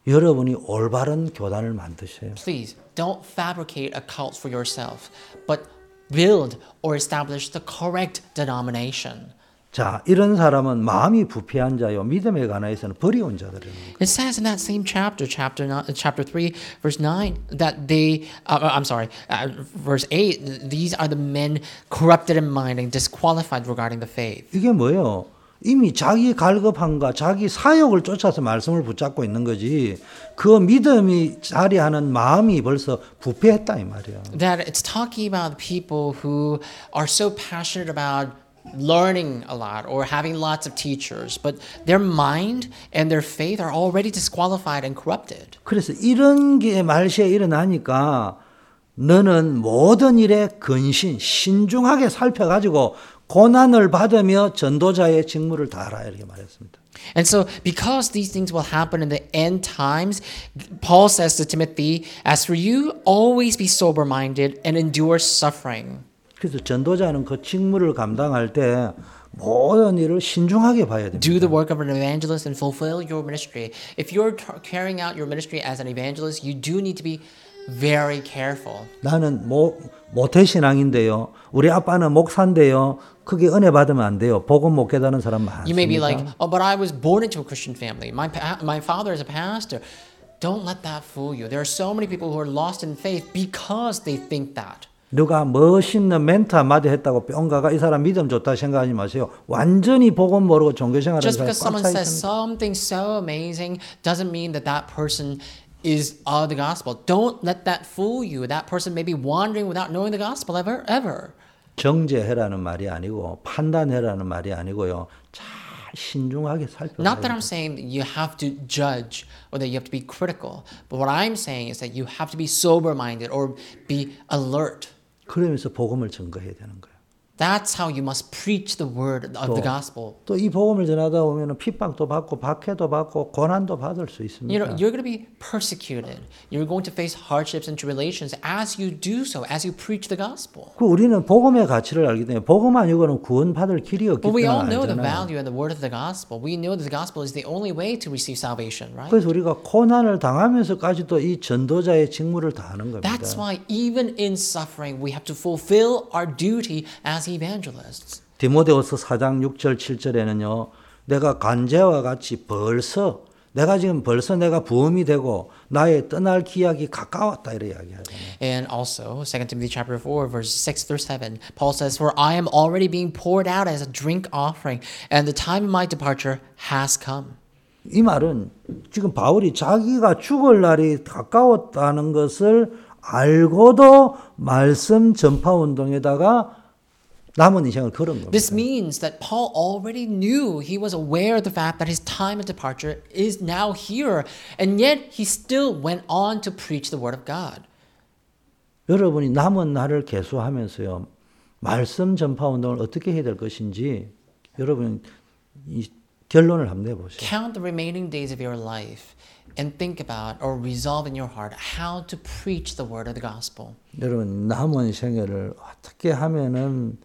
여러분이 올바른 교단을 만드세요. Please don't fabricate a cult for yourself, but build or establish the correct denomination. 자, 이런 사람은 마음이 부패한 자요 믿음에 관해서는 버리온 자들이에요. It says in that same chapter, chapter chapter three, verse nine, that they. Uh, I'm sorry, uh, verse eight. These are the men corrupted in mind and disqualified regarding the faith. 이게 뭐예요? 이미 자기 갈급함과 자기 사욕을 쫓아서 말씀을 붙잡고 있는 거지. 그 믿음이 자리하는 마음이 벌써 부패했다 이 말이야. That it's talking about people who are so passionate about learning a lot or having lots of teachers, but their mind and their faith are already disqualified and corrupted. 그래서 이런 게 말시에 일어나니까 너는 모든 일에 근신, 신중하게 살펴가지고 고난을 받으며 전도자의 직무를 다하라 이렇게 말했습니다. And so, because these things will happen in the end times, Paul says to Timothy, As for you, always be sober minded and endure suffering. 그래서 전도자는 그 직무를 감당할 때 모든 일을 신중하게 봐야 됩니다. Do the work of an evangelist and fulfill your ministry. If you're carrying out your ministry as an evangelist, you do need to be very careful. 나는 모, 모태 신앙인데요. 우리 아빠는 목사인데요. 크게 은혜 받으면 안 돼요. 복음 못 깨닫는 사람 많습니다. You may be like, oh, but I was born into a Christian family. My, pa- my father is a pastor. Don't let that fool you. There are so many people who are lost in faith because they think that. 누가 멋있는 멘트 한마디 했다고 뿅가가 이 사람 믿음 좋다 생각하지 마세요. 완전히 복음 모르고 종교생활하는 Just 사람 because someone 꽉차 says 있습니다. something so amazing doesn't mean that that person is of the gospel. Don't let that fool you. That person may be wandering without knowing the gospel ever, ever. 정죄해라는 말이 아니고 판단해라는 말이 아니고요. 잘 신중하게 살펴봐야 Not that 돼요. I'm saying that you have to judge or that you have to be critical, but what I'm saying is that you have to be sober minded or be alert. 그러면서 복음을 증거해야 되는 거예요. That's how you must preach the word of the gospel. 또 이 복음을 전하다 보면 핍박도 받고 박해도 받고 고난도 받을 수 You 있습니다. know, you're going to be persecuted. You're going to face hardships and tribulations as you do so, as you preach the gospel. 그 우리는 복음의 가치를 알기 때문에 복음 아니고는 구원받을 길이 없기 But we all 때문에 know the 알잖아요. value and the word of the gospel. We know that the gospel is the only way to receive salvation, right? 그래서 우리가 고난을 당하면서까지도 이 전도자의 직무를 다하는 겁니다. That's why even in suffering, we have to fulfill our duty as evangelists. 디모데후서 4장 6절 7절에는요. 내가 간제와 같이 벌써 내가 지금 벌써 내가 부음이 되고 나의 떠날 기약이 가까웠다 이래 이야기하잖아요. And also, 2 Timothy chapter 4, verse 6 through 7, Paul says, For I am already being poured out as a drink offering, and the time of my departure has come. 이 말은 지금 바울이 자기가 죽을 날이 가까웠다는 것을 알고도 말씀 전파 운동에다가 남은 인생을 걸은 겁니다. This means that Paul already knew, he was aware of the fact that his time of departure is now here, and yet he still went on to preach the word of God. 여러분이 남은 날을 계수하면서요. 말씀 전파 운동을 어떻게 해야 될 것인지 여러분 이 결론을 한번 내보세요. Count the remaining days of your life and think about or resolve in your heart how to preach the word of the gospel. 여러분 남은 생애를 어떻게 하면은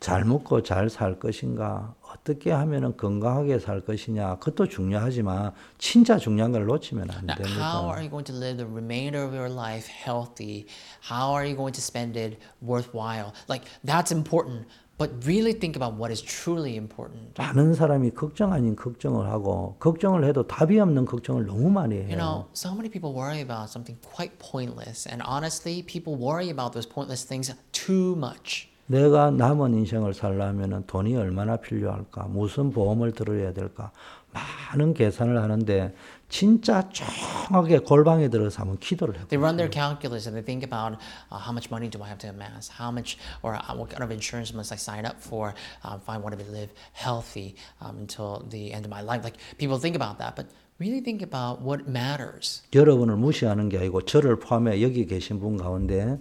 잘 먹고 잘 살 것인가? 어떻게 하면은 건강하게 살 것이냐? 그것도 중요하지만 진짜 중요한 걸 놓치면 안 Now, how 됩니다. are you going to live the remainder of your life healthy? How are you going to spend it worthwhile? Like, that's important, but really think about what is truly important. 많은 사람이 걱정 아닌 걱정을 하고 걱정을 해도 답이 없는 걱정을 너무 많이 You 해요. know, so many people worry about something quite pointless, and honestly, people worry about those pointless things too much. 내가 남은 인생을 살려면 돈이 얼마나 필요할까? 무슨 보험을 들어야 될까? 많은 계산을 하는데 진짜 정하게 골방에 들어서 한번 기도를 해요. They run their calculus and they think about uh, how much money do I have to amass, how much or uh, what kind of insurance must I sign up for um, if I want to live healthy um, until the end of my life. Like people think about that, but really think about what matters. 여러분을 무시하는 게 아니고 저를 포함해 여기 계신 분 가운데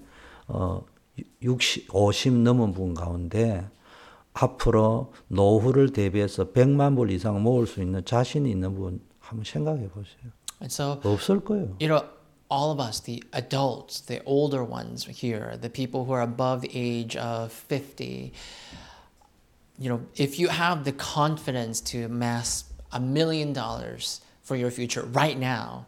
어 60, 50 넘은 분 가운데 앞으로 노후를 대비해서 100만 불 이상 모을 수 있는 자신이 있는 분 한번 생각해 보세요. And so, 없을 거예요. you know, all of us, the adults, the older ones here, the people who are above the age of 50, you know, if you have the confidence to amass a million dollars for your future right now,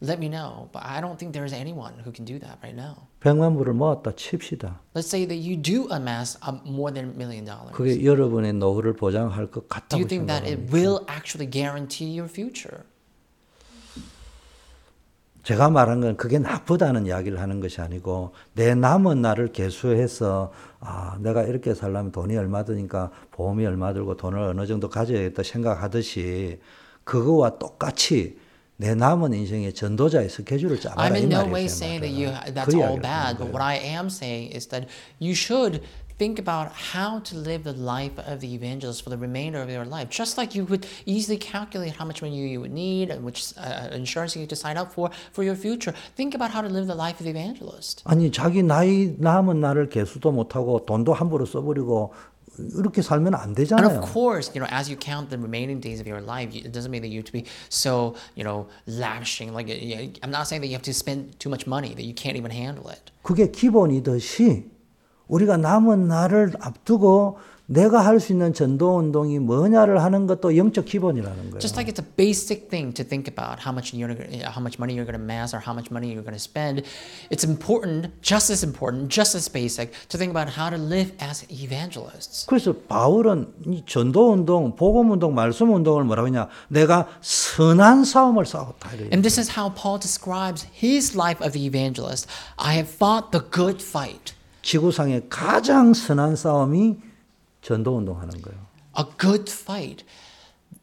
let me know. But I don't think there is anyone who can do that right now. 백만 불을 모았다 칩시다. Let's say that you do amass a, more than a million dollars. 그게 여러분의 노후를 보장할 것 Do 같다고 you think that it 생각합니다. will actually guarantee your future? 제가 말한 건 그게 나쁘다는 이야기를 하는 것이 아니고 내 남은 날을 계수해서 아 내가 이렇게 살려면 돈이 얼마 드니까 보험이 얼마 들고 돈을 어느 정도 가져야겠다 생각하듯이 그거와 똑같이 내 남은 인생의 전도자의 스케줄을 짜봐라 I'm 이 in no way 제 saying that you that's 그 all bad, but what I am saying is that you should think about how to live the life of the evangelist for the remainder of your life. Just like you would easily calculate how much money you would need and which uh, insurance you need to sign up for for your future. Think about how to live the life of the evangelist. 아니 자기 나이 남은 날을 계수도 못하고 돈도 함부로 써버리고 이렇게 살면 안 And 되잖아요. of course, you know, as you count the remaining days of your life, it doesn't mean that you have to be so, you know, lavishing. Like, uh, I'm not saying that you have to spend too much money that you can't even handle it. 그게 기본이듯이 우리가 남은 날을 앞두고 내가 할 수 있는 전도 운동이 뭐냐를 하는 것도 영적 기본이라는 거예요. Just like it's a basic thing to think about how much you're how much money you're going to amass or how much money you're going to spend, it's important, just as important, just as basic, to think about how to live as evangelists. 그래서 바울은 이 전도 운동, 복음 운동, 말씀 운동을 뭐라고 하냐? 내가 선한 싸움을 싸웠다. And this is how Paul describes his life of the evangelist. I have fought the good fight. 지구상의 가장 선한 싸움이 전도 운동하는 거예요. A good fight.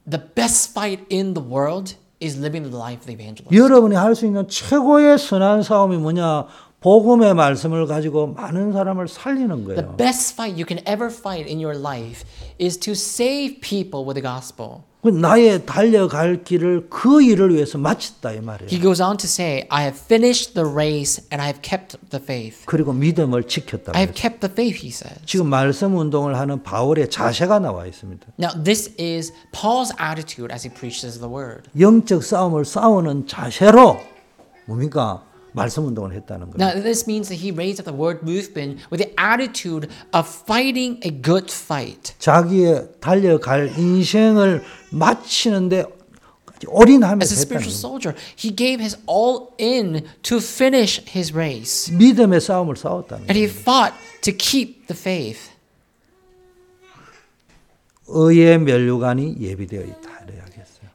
The best fight in the world is living the life of the evangelist. 여러분이 할 수 있는 최고의 선한 싸움이 뭐냐? 복음의 말씀을 가지고 많은 사람을 살리는 The 거예요. best fight you can ever fight in your life is to save people with the gospel. 그 나의 달려갈 길을 그 일을 위해서 마쳤다 이 말이에요. He goes on to say, I have finished the race and I have kept the faith. 그리고 믿음을 지켰다. I have kept the faith, he says. 지금 말씀 운동을 하는 바울의 자세가 나와 있습니다. Now, this is Paul's attitude as he preaches the word. 영적 싸움을 싸우는 자세로 뭡니까? 말씀 운동을 했다는 거예요. Now, this means that he raised up the word movement with the attitude of fighting a good fight. 자기의 달려갈 인생을 마치는데 As a spiritual soldier, he gave his all in to finish his race. 믿음의 싸움을 싸웠다는 And 거예요. he fought to keep the faith. 의의 면류관이 예비되어 있다.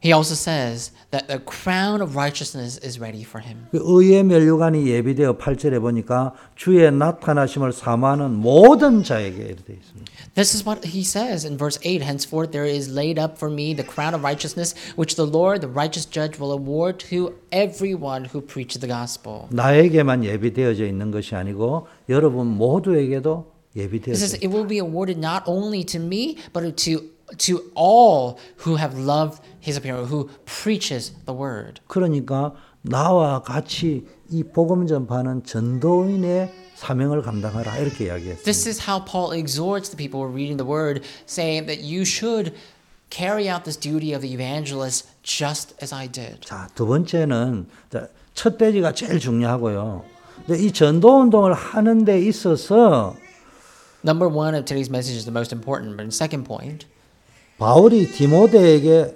이래 야기했어요. He also says that the crown of righteousness is ready for him. 그 의의 면류관이 예비되어 8절에 보니까 주의 나타나심을 사모하는 모든 자에게 이렇게 되어 있습니다. This is what he says in verse 8 Henceforth there is laid up for me the crown of righteousness, which the Lord, the righteous judge, will award to everyone who preaches the gospel. 나에게만 예비되어져 있는 것이 아니고 여러분 모두에게도 He 예비되어져 says 있다. it will be awarded not only to me, but to, to all who have loved his appearance, who preaches the word. 그러니까 나와 같이 이 복음 전파는 전도인의 사명을 감당하라 이렇게 이야기했어요. This is how Paul exhorts the people who are reading the word, saying that you should carry out this duty of the evangelist just as I did. 자, 두 번째는 자, 첫 대지가 제일 중요하고요. 근데 이 전도 운동을 하는 데 있어서 Number one of today's message is the most important, but in second point, 바울이 디모데에게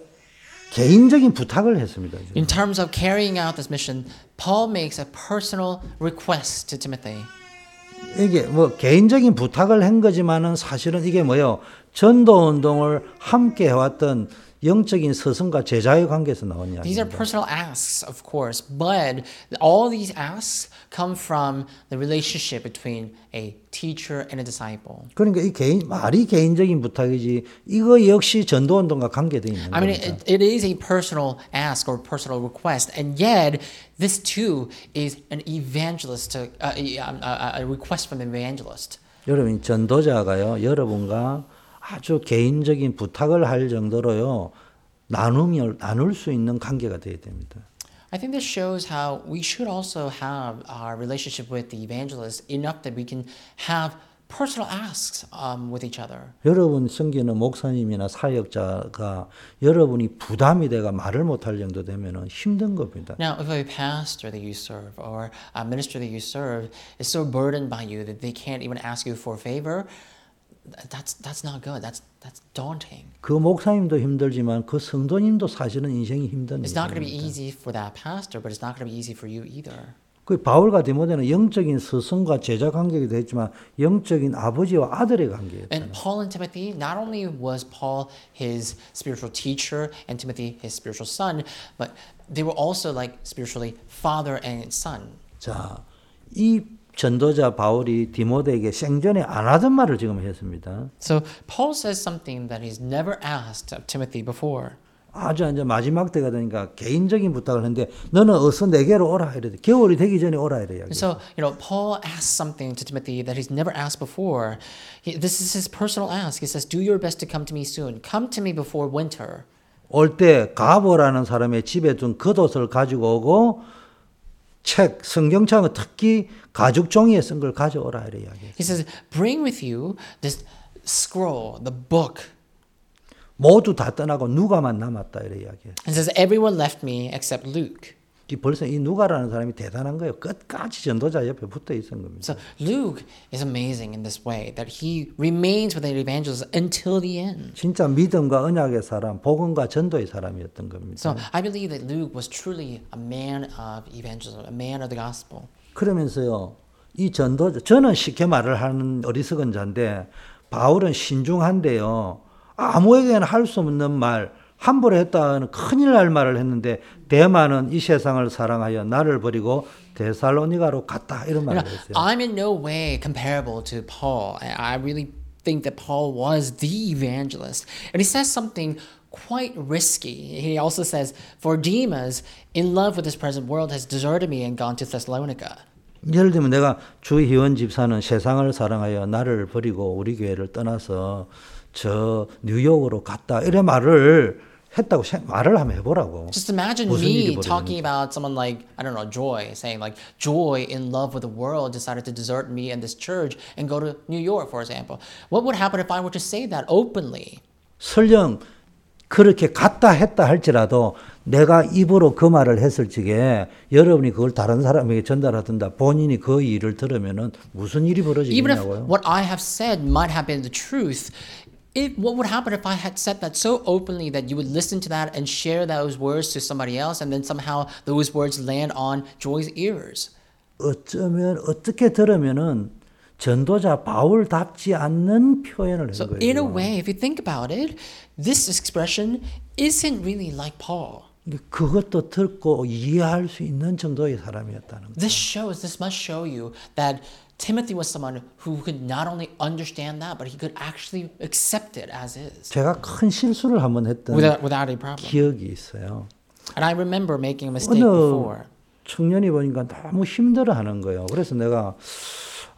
개인적인 부탁을 했습니다. in terms of carrying out this mission, Paul makes a personal request to Timothy. 이게 뭐 개인적인 부탁을 한 거지만은 사실은 이게 뭐요? 전도 운동을 함께 해왔던 영적인 스승과 제자의 관계에서 나온 These are 이야기입니다. personal asks, of course, but all these asks come from the relationship between a teacher and a disciple. 그러니까 이 개인 말이 개인적인 부탁이지 이거 역시 전도 운동과 관계되어 있는 I mean, it, it is a personal ask or personal request, and yet this too is an evangelist, uh, a, a, a request from an evangelist. 여러분 전도자가요 여러분과 아주 개인적인 부탁을 할 정도로요 나눔을 나눌 수 있는 관계가 되어야 됩니다. I think this shows how we should also have our relationship with the evangelist enough that we can have personal asks um, with each other. 여러분 섬기는 목사님이나 사역자가 여러분이 부담이 돼가 말을 못할 정도 되면은 힘든 겁니다. Now, if a pastor that you serve or a minister that you serve is so burdened by you that they can't even ask you for a favor, that's that's not good. That's that's daunting. 그 목사님도 힘들지만 그 성도님도 사실은 인생이 힘든 It's not going to be 일입니다. easy for that pastor, but it's not going to be easy for you either. 그 바울과 디모데는 영적인 스승과 제자 관계기도 했지만 영적인 아버지와 아들의 관계였다. And Paul and Timothy, not only was Paul his spiritual teacher and Timothy his spiritual son, but they were also like spiritually father and son. 자, 이 전도자 바울이 디모데에게 생전에 안 하던 말을 지금 했습니다. So Paul says something that he's never asked of Timothy before. 아주 이제 마지막 때가 되니까 개인적인 부탁을 했는데 너는 어서 내게로 오라 이래. 겨울이 되기 전에 오라 이래. So, you know, Paul asks something to Timothy that he's never asked before. He, this is his personal ask. He says, Do your best to come to me soon. Come to me before winter. 올 때 가보라는 사람의 집에 둔 겉옷을 가지고 오고 책 성경책은 특히 가죽 종이에 쓴 걸 가져오라 이래 이야기. He says, Bring with you this scroll, the book. 모두 다 떠나고 누가만 남았다 이래 이야기. And says, Everyone left me except Luke. 이 벌써 이 누가라는 사람이 대단한 거예요. 끝까지 전도자 옆에 붙어 있은 겁니다. So Luke is amazing in this way that he remains with the evangelist until the end. 진짜 믿음과 언약의 사람, 복음과 전도의 사람이었던 겁니다. So I believe that Luke was truly a man of evangelism, a man of the gospel. 그러면서요, 이 전도자, 저는 쉽게 말을 하는 어리석은 자인데, 바울은 신중한데요, 아무에게나 할 수 없는 말, 함부로 했다는 큰일 날 말을 했는데, 대만은 이 세상을 사랑하여 나를 버리고 데살로니가로 갔다. 이런 말을 했어요. I'm in no way comparable to Paul. I I really think that Paul was the evangelist. And he says something quite risky. He also says, For Demas, in love with this present world, has deserted me and gone to Thessalonica. 예를 들면 내가 주 희원 집사는 세상을 사랑하여 나를 버리고 우리 교회를 떠나서 저 뉴욕으로 갔다. 이런 말을 했다고 생- 말을 한번 해보라고. Just imagine me talking about someone like, I don't know, Joy, saying like, Joy in love with the world decided to desert me and this church and go to New York, for example. What would happen if I were to say that openly? 설령 그렇게 갔다 했다 할지라도 내가 입으로 그 말을 했을 적에 여러분이 그걸 다른 사람에게 전달하든다 본인이 그 일을 들으면은 무슨 일이 Even if 벌어지겠냐고요. what I have said might have been the truth, it, what would happen if I had said that so openly that you would listen to that and share those words to somebody else, and then somehow those words land on Joy's ears? 어쩌면 어떻게 들으면은 전도자 바울답지 않는 표현을 한 So, in a 거예요. way, if you think about it, this expression isn't really like Paul. 그것도 듣고 이해할 수 있는 정도의 사람이었다는 거. This shows, this must show you that Timothy was someone who could not only understand that, but he could actually accept it as is 제가 큰 실수를 한번 했던 without, without any problem. 기억이 있어요. And I remember making a mistake before. 청년이 보니까 너무 힘들어하는 거예요. 그래서 내가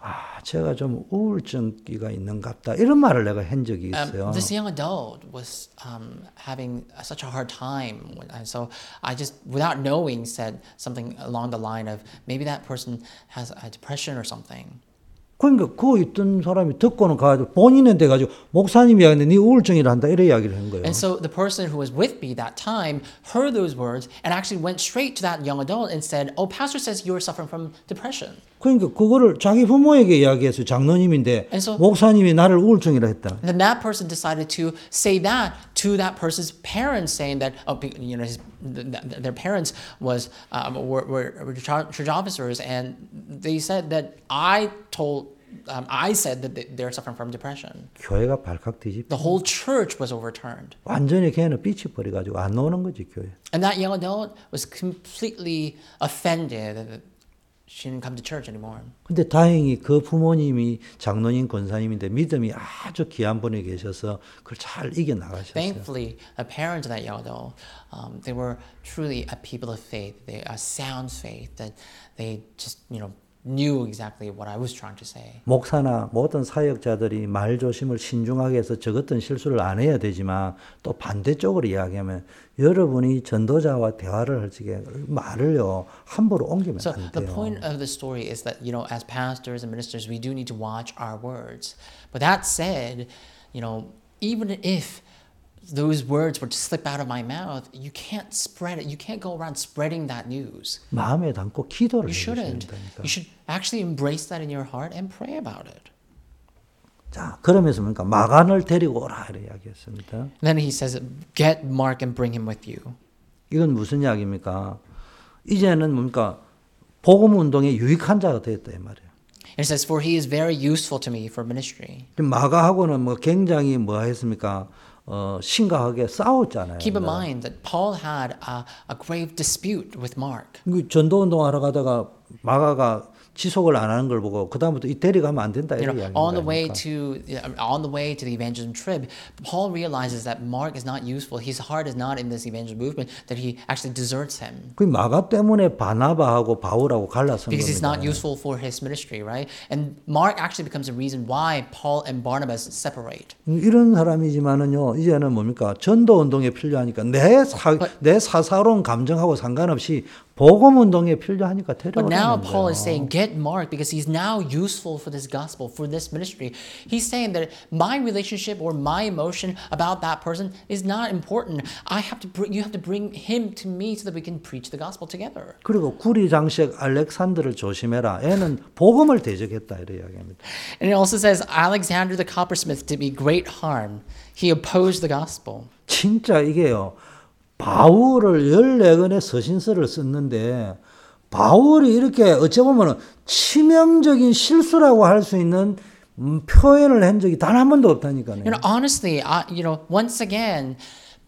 아 제가 좀 우울증기가 있는갑다 이런 말을 내가 한 적이 있어요. Um, this young adult was um, having such a hard time, when- and so I just, without knowing, said something along the line of maybe that person has a depression or something. 그러니까 그 있던 사람이 듣고는 가가지고 본인한테 가지고 목사님이 하는데 네 우울증이라 한다 이런 이야기를 한 거예요. And so the person who was with me that time heard those words and actually went straight to that young adult and said, "Oh, pastor says you're suffering from depression." 그러니까 그거를 자기 부모에게 이야기해서 장로님인데 so- 목사님이 나를 우울증이라 했다. Then that person decided to say that to that person's parents, saying that oh, be- you know, his, th- th- their parents was um, were, were, were church church officers, and they said that I told, um, I said that they- they're suffering from depression. 교회가 발칵 뒤집. The whole church was overturned, 완전히 걔는 삐치 버려가지고 안 오는 거지 교회. and that young adult was completely offended that she didn't come to church anymore. 근데 다행히 그 부모님이 장로님 권사님인데 믿음이 아주 귀한 분이 계셔서 그걸 잘 이겨 나가셨어요. Thankfully, the parents of that young adult, um, they were truly a people of faith. They a sound faith that they just you know knew exactly what I was trying to say. 목사나 모든 사역자들이 말 조심을 신중하게 해서 적었던 실수를 안 해야 되지만 또 반대쪽으로 이야기하면 여러분이 전도자와 대화를 할 적에 말을요 함부로 옮기면 So 안 the 돼요. point of the story is that you know, as pastors and ministers, we do need to watch our words. But that said, you know, even if those words were to slip out of my mouth, you can't spread it. You can't go around spreading that news. 마음에 담고 기도를 You 해주셔야 shouldn't. 된다니까. You should actually embrace that in your heart and pray about it. 자, 그러면서 뭡니까? 마간을 데리고 오라 이렇게 이야기했습니다. Then he says, "Get Mark and bring him with you." 이건 무슨 이야기입니까? 이제는 뭡니까? 복음 운동에 유익한 자가 되었다 이 말이에요. And it says, "For he is very useful to me for ministry." 마가하고는 뭐 굉장히 뭐 했습니까? 어, 심각하게 싸웠잖아요. Keep in mind that Paul had a, a grave dispute with Mark. 그 전도 운동하러 가다가 마가가 지속을 안 하는 걸 보고 그 다음부터 이 데려가면 안 된다 이런 이야기 on the way to on the way to the evangelism trip, Paul realizes that Mark is not useful. His heart is not in this evangelism movement. That he actually deserts him 그 마가 때문에 바나바하고 바울하고 갈라선 because he's not useful for his ministry, right? And Mark actually becomes the reason why Paul and Barnabas separate. 이런 사람이지만은요 이제는 뭡니까 전도 운동에 필요하니까 내 사 내 사사로운 감정하고 상관없이 복음 운동에 필요하니까 But now 데려오라는 Paul 거예요. is saying, get Mark because he's now useful for this gospel, for this ministry. He's saying that my relationship or my emotion about that person is not important. I have to bring, you have to bring him to me so that we can preach the gospel together. 그리고 구리 장식 알렉산드를 조심해라. 애는 복음을 대적했다 이런 이야기합니다. And it also says Alexander the coppersmith did me great harm. He opposed the gospel. 진짜 이게요. 바울을 14권의 서신서를 썼는데 바울이 이렇게 어찌 보면 치명적인 실수라고 할 수 있는 음, 표현을 한 적이 단 한 번도 없다니까요. You know, honestly, I, you know, once again,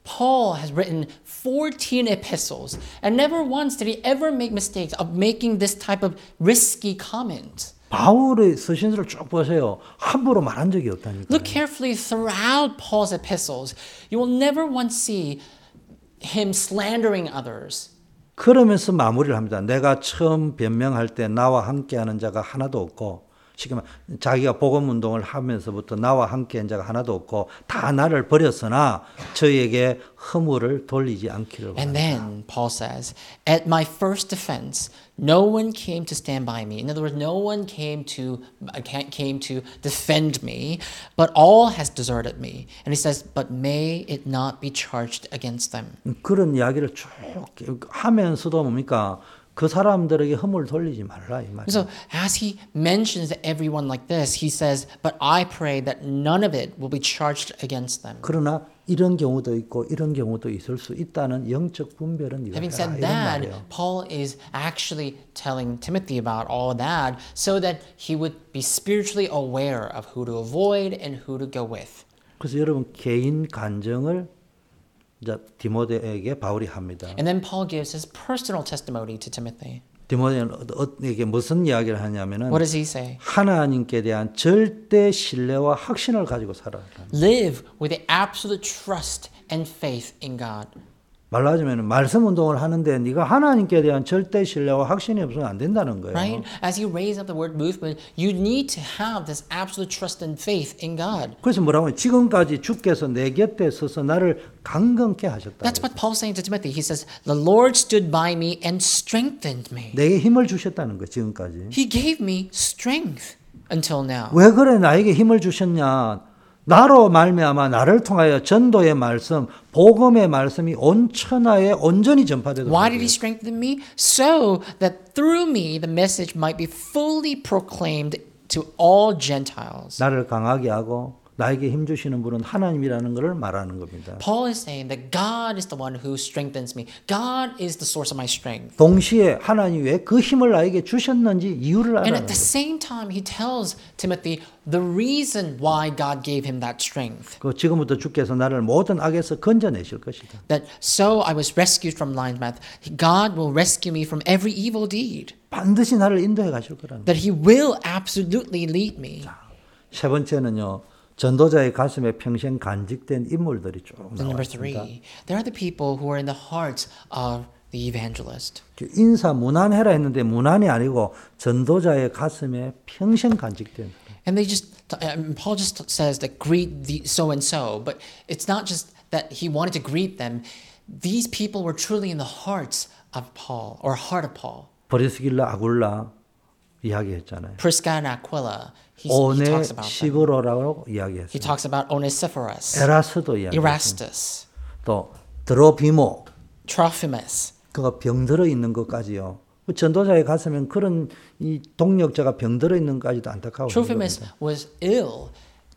Paul has written 14 epistles, and never once did he ever make mistakes of making this type of risky comment. 바울의 서신서를 쭉 보세요. 함부로 말한 적이 없다니까. Look carefully throughout Paul's epistles. You will never once see him slandering others. 그러면서 마무리를 합니다. 내가 처음 변명할 때 나와 함께하는 자가 하나도 없고 말 자기가 복음 운동을 하면서부터 나와 함께한 자가 하나도 없고 다 나를 버렸으나 저에게 허물을 돌리지 않기를 And 바랍니다. then Paul says, At my first defense, no one came to stand by me. In other words, no one came to came to defend me, but all has deserted me. And he says, But may it not be charged against them. 그런 이야기를 쭉 하면서도 뭡니까? 그 사람들에게 허물 돌리지 말라 이 말이에요. So as he mentions everyone like this, he says, But I pray that none of it will be charged against them. 그러나 이런 경우도 있고 이런 경우도 있을 수 있다는 영적 분별은 네가 Having said that. Paul is actually telling Timothy about all that so that he would be spiritually aware of who to avoid and who to go with. 그래서 여러분 개인 이제 디모데에게 바울이 합니다. And then Paul gives his personal testimony to Timothy. 디모데에게 무슨 이야기를 하냐면은 What does he say? 하나님께 대한 절대 신뢰와 확신을 가지고 살아라. Live with the absolute trust and faith in God. 말로 하자면 말씀 운동을 하는데 네가 하나님께 대한 절대 신뢰와 확신이 없으면 안 된다는 거예요. Right? As you raise up the word movement, you need to have this absolute trust and faith in God. 그래서 뭐라고 하면 지금까지 주께서 내 곁에 서서 나를 강건케 하셨다. That's what Paul's saying to Timothy. He says, The Lord stood by me and strengthened me. 내게 힘을 주셨다는 거 지금까지. He gave me strength until now. 왜 그래 나에게 힘을 주셨냐? 나로 말미암아 나를 통하여 전도의 말씀, 복음의 말씀이 온 천하에 온전히 전파되도록. Why did he strengthen me? So that through me the message might be fully proclaimed to all Gentiles. 나를 강하게 하고 나에게 힘 주시는 분은 하나님이라는 것을 말하는 겁니다. Paul is saying that God is the one who strengthens me. God is the source of my strength. 동시에 하나님이 왜그 힘을 나에게 주셨는지 이유를 And 알아는 at the same time, he tells Timothy the reason why God gave him that strength. 그 지금부터 주께서 나를 모든 악에서 건져내실 것이다. That so I was rescued from lion's mouth. God will rescue me from every evil deed. 반드시 나를 인도해 가실 거라는. That he will absolutely lead me. 세 번째는요. 전도자의 가슴에 평생 간직된 인물들이 쭉 나와 있습니다. three, there are the people who are in the hearts of the evangelist. 인사 무난해라 했는데 무난이 아니고 전도자의 가슴에 평생 간직된. And they just, um, Paul just says that greet the so and so, but it's not just that he wanted to greet them. These people were truly in the hearts of Paul or heart of Paul. 브리스길라 아굴라 이야기했잖아요. Prisca and Aquila, he, he talks about them. 시브로라고 He 이야기했어요. talks about Onesiphorus, 에라스도 이야기했어요. Erastus, 또 드로비모 Trophimus. 그가 병들어 있는 것까지요. 그 전도자의 가슴엔 그런 이 동력자가 병들어 있는 것까지도 안타까워. Trophimus was ill,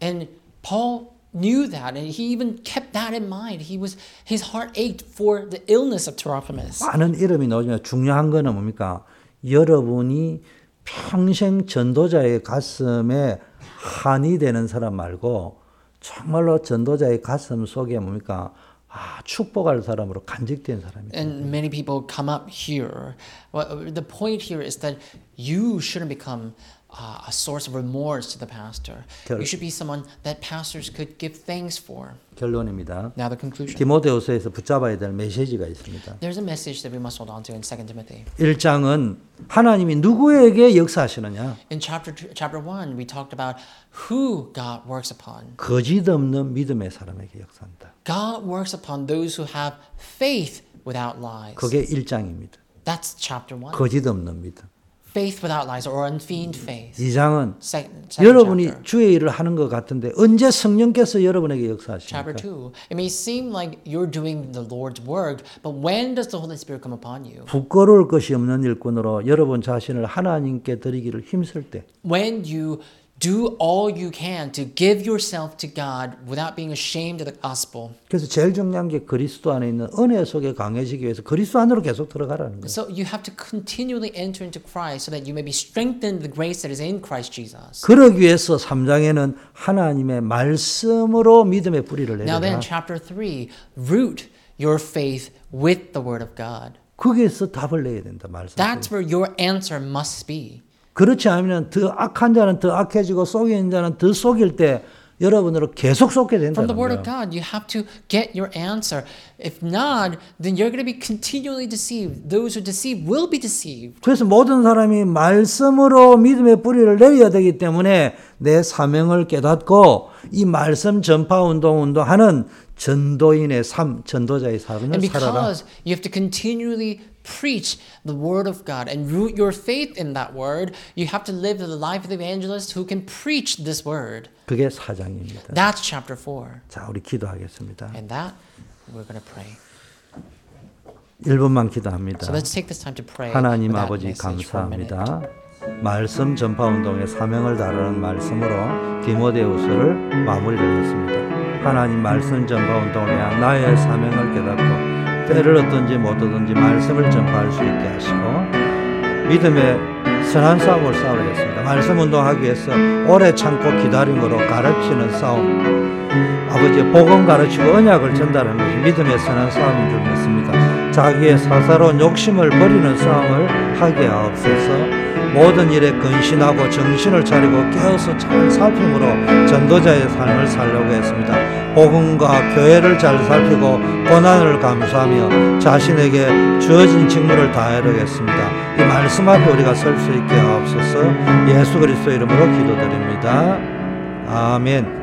and Paul knew that, and he even kept that in mind. He was his heart ached for the illness of Trophimus. 많은 이름이 나오지만 중요한 거는 뭡니까? 여러분이 평생 전도자의 가슴에 한이 되는 사람 말고 정말로 전도자의 가슴 속에 뭡니까? 아, 축복할 사람으로 간직된 사람이. And many people come up here. Well, the point here is that you shouldn't become uh, a source of remorse to the pastor. 결- You should be someone that pastors could give thanks for. 결론입니다. Now the conclusion. 디모데후서에서 붙잡아야 될 메시지가 있습니다. There's a message that we must hold on to in 2 Timothy. 1장은 하나님이 누구에게 역사하시느냐? In chapter two, chapter 1, we talked about who God works upon. 거짓 없는 믿음의 사람에게 역사한다. God works upon those who have faith without lies. 그게 1장입니다. That's chapter 1. 거짓 없는 믿음. Faith without lies or unfeigned faith. 2장은 Second, second 여러분이 chapter. 주의 일을 하는 것 같은데 언제 성령께서 여러분에게 Chapter 역사하십니까? 2. It may seem like you're doing the Lord's work, but when does the Holy Spirit come upon you? 부끄러울 것이 없는 일꾼으로 여러분 자신을 하나님께 드리기를 힘쓸 때 When you do all you can to give yourself to God without being ashamed of the gospel. 그래서 제일 중요한 게 그리스도 안에 있는 은혜 속에 강해지기 위해서 그리스도 안으로 계속 들어가라는 거예요. So you have to continually enter into Christ so that you may be strengthened in the grace that is in Christ Jesus. 그러기 위해서 3장에는 하나님의 말씀으로 믿음의 뿌리를 Now then, 내려라. chapter 3, root your faith with the word of God. 거기에서 답을 내야 된다 말씀. That's where your answer must be. 그렇지 않으면 더 악한 자는 더 악해지고 속이는 자는 더 속일 때 여러분으로 계속 속게 From 된다는 the word 거예요. of God, you have to get your answer. If not, then you're going to be continually deceived. Those who deceive will be deceived. 그래서 모든 사람이 말씀으로 믿음의 뿌리를 내려야 되기 때문에 내 사명을 깨닫고 이 말씀 전파 운동 운동하는 전도인의 삶, 전도자의 삶을 And 살아라. because you have to continually preach the word of God and root your faith in that word, you have to live the life of the evangelist who can preach this word. 그게 사장입니다. That's chapter 4. 자, 우리 기도하겠습니다. And that we're going to pray. 1분만 기도합니다. So let's take this time to pray. 하나님 아버지. 감사합니다. 말씀 전파 운동의 사명을 다루는 말씀으로 디모데후서를 마무리를 했습니다. 하나님 말씀 전파 운동을 위한 나의 사명을 깨닫고 때를 얻든지 못 얻든지 말씀을 전파할 수 있게 하시고 믿음의 선한 싸움을 싸우겠습니다. 말씀 운동하기 위해서 오래 참고 기다림으로 가르치는 싸움 아버지의 복음 가르치고 언약을 전달하는 것이 믿음의 선한 싸움인 줄 믿습니다. 자기의 사사로운 욕심을 버리는 싸움을 하게 하옵소서. 모든 일에 근신하고 정신을 차리고 깨어서 잘 살핌으로 전도자의 삶을 살려고 했습니다. 복음과 교회를 잘 살피고 고난을 감수하며 자신에게 주어진 직무를 다하려겠습니다. 이 말씀 앞에 우리가 설 수 있게 하옵소서. 예수 그리스도 이름으로 기도드립니다. 아멘.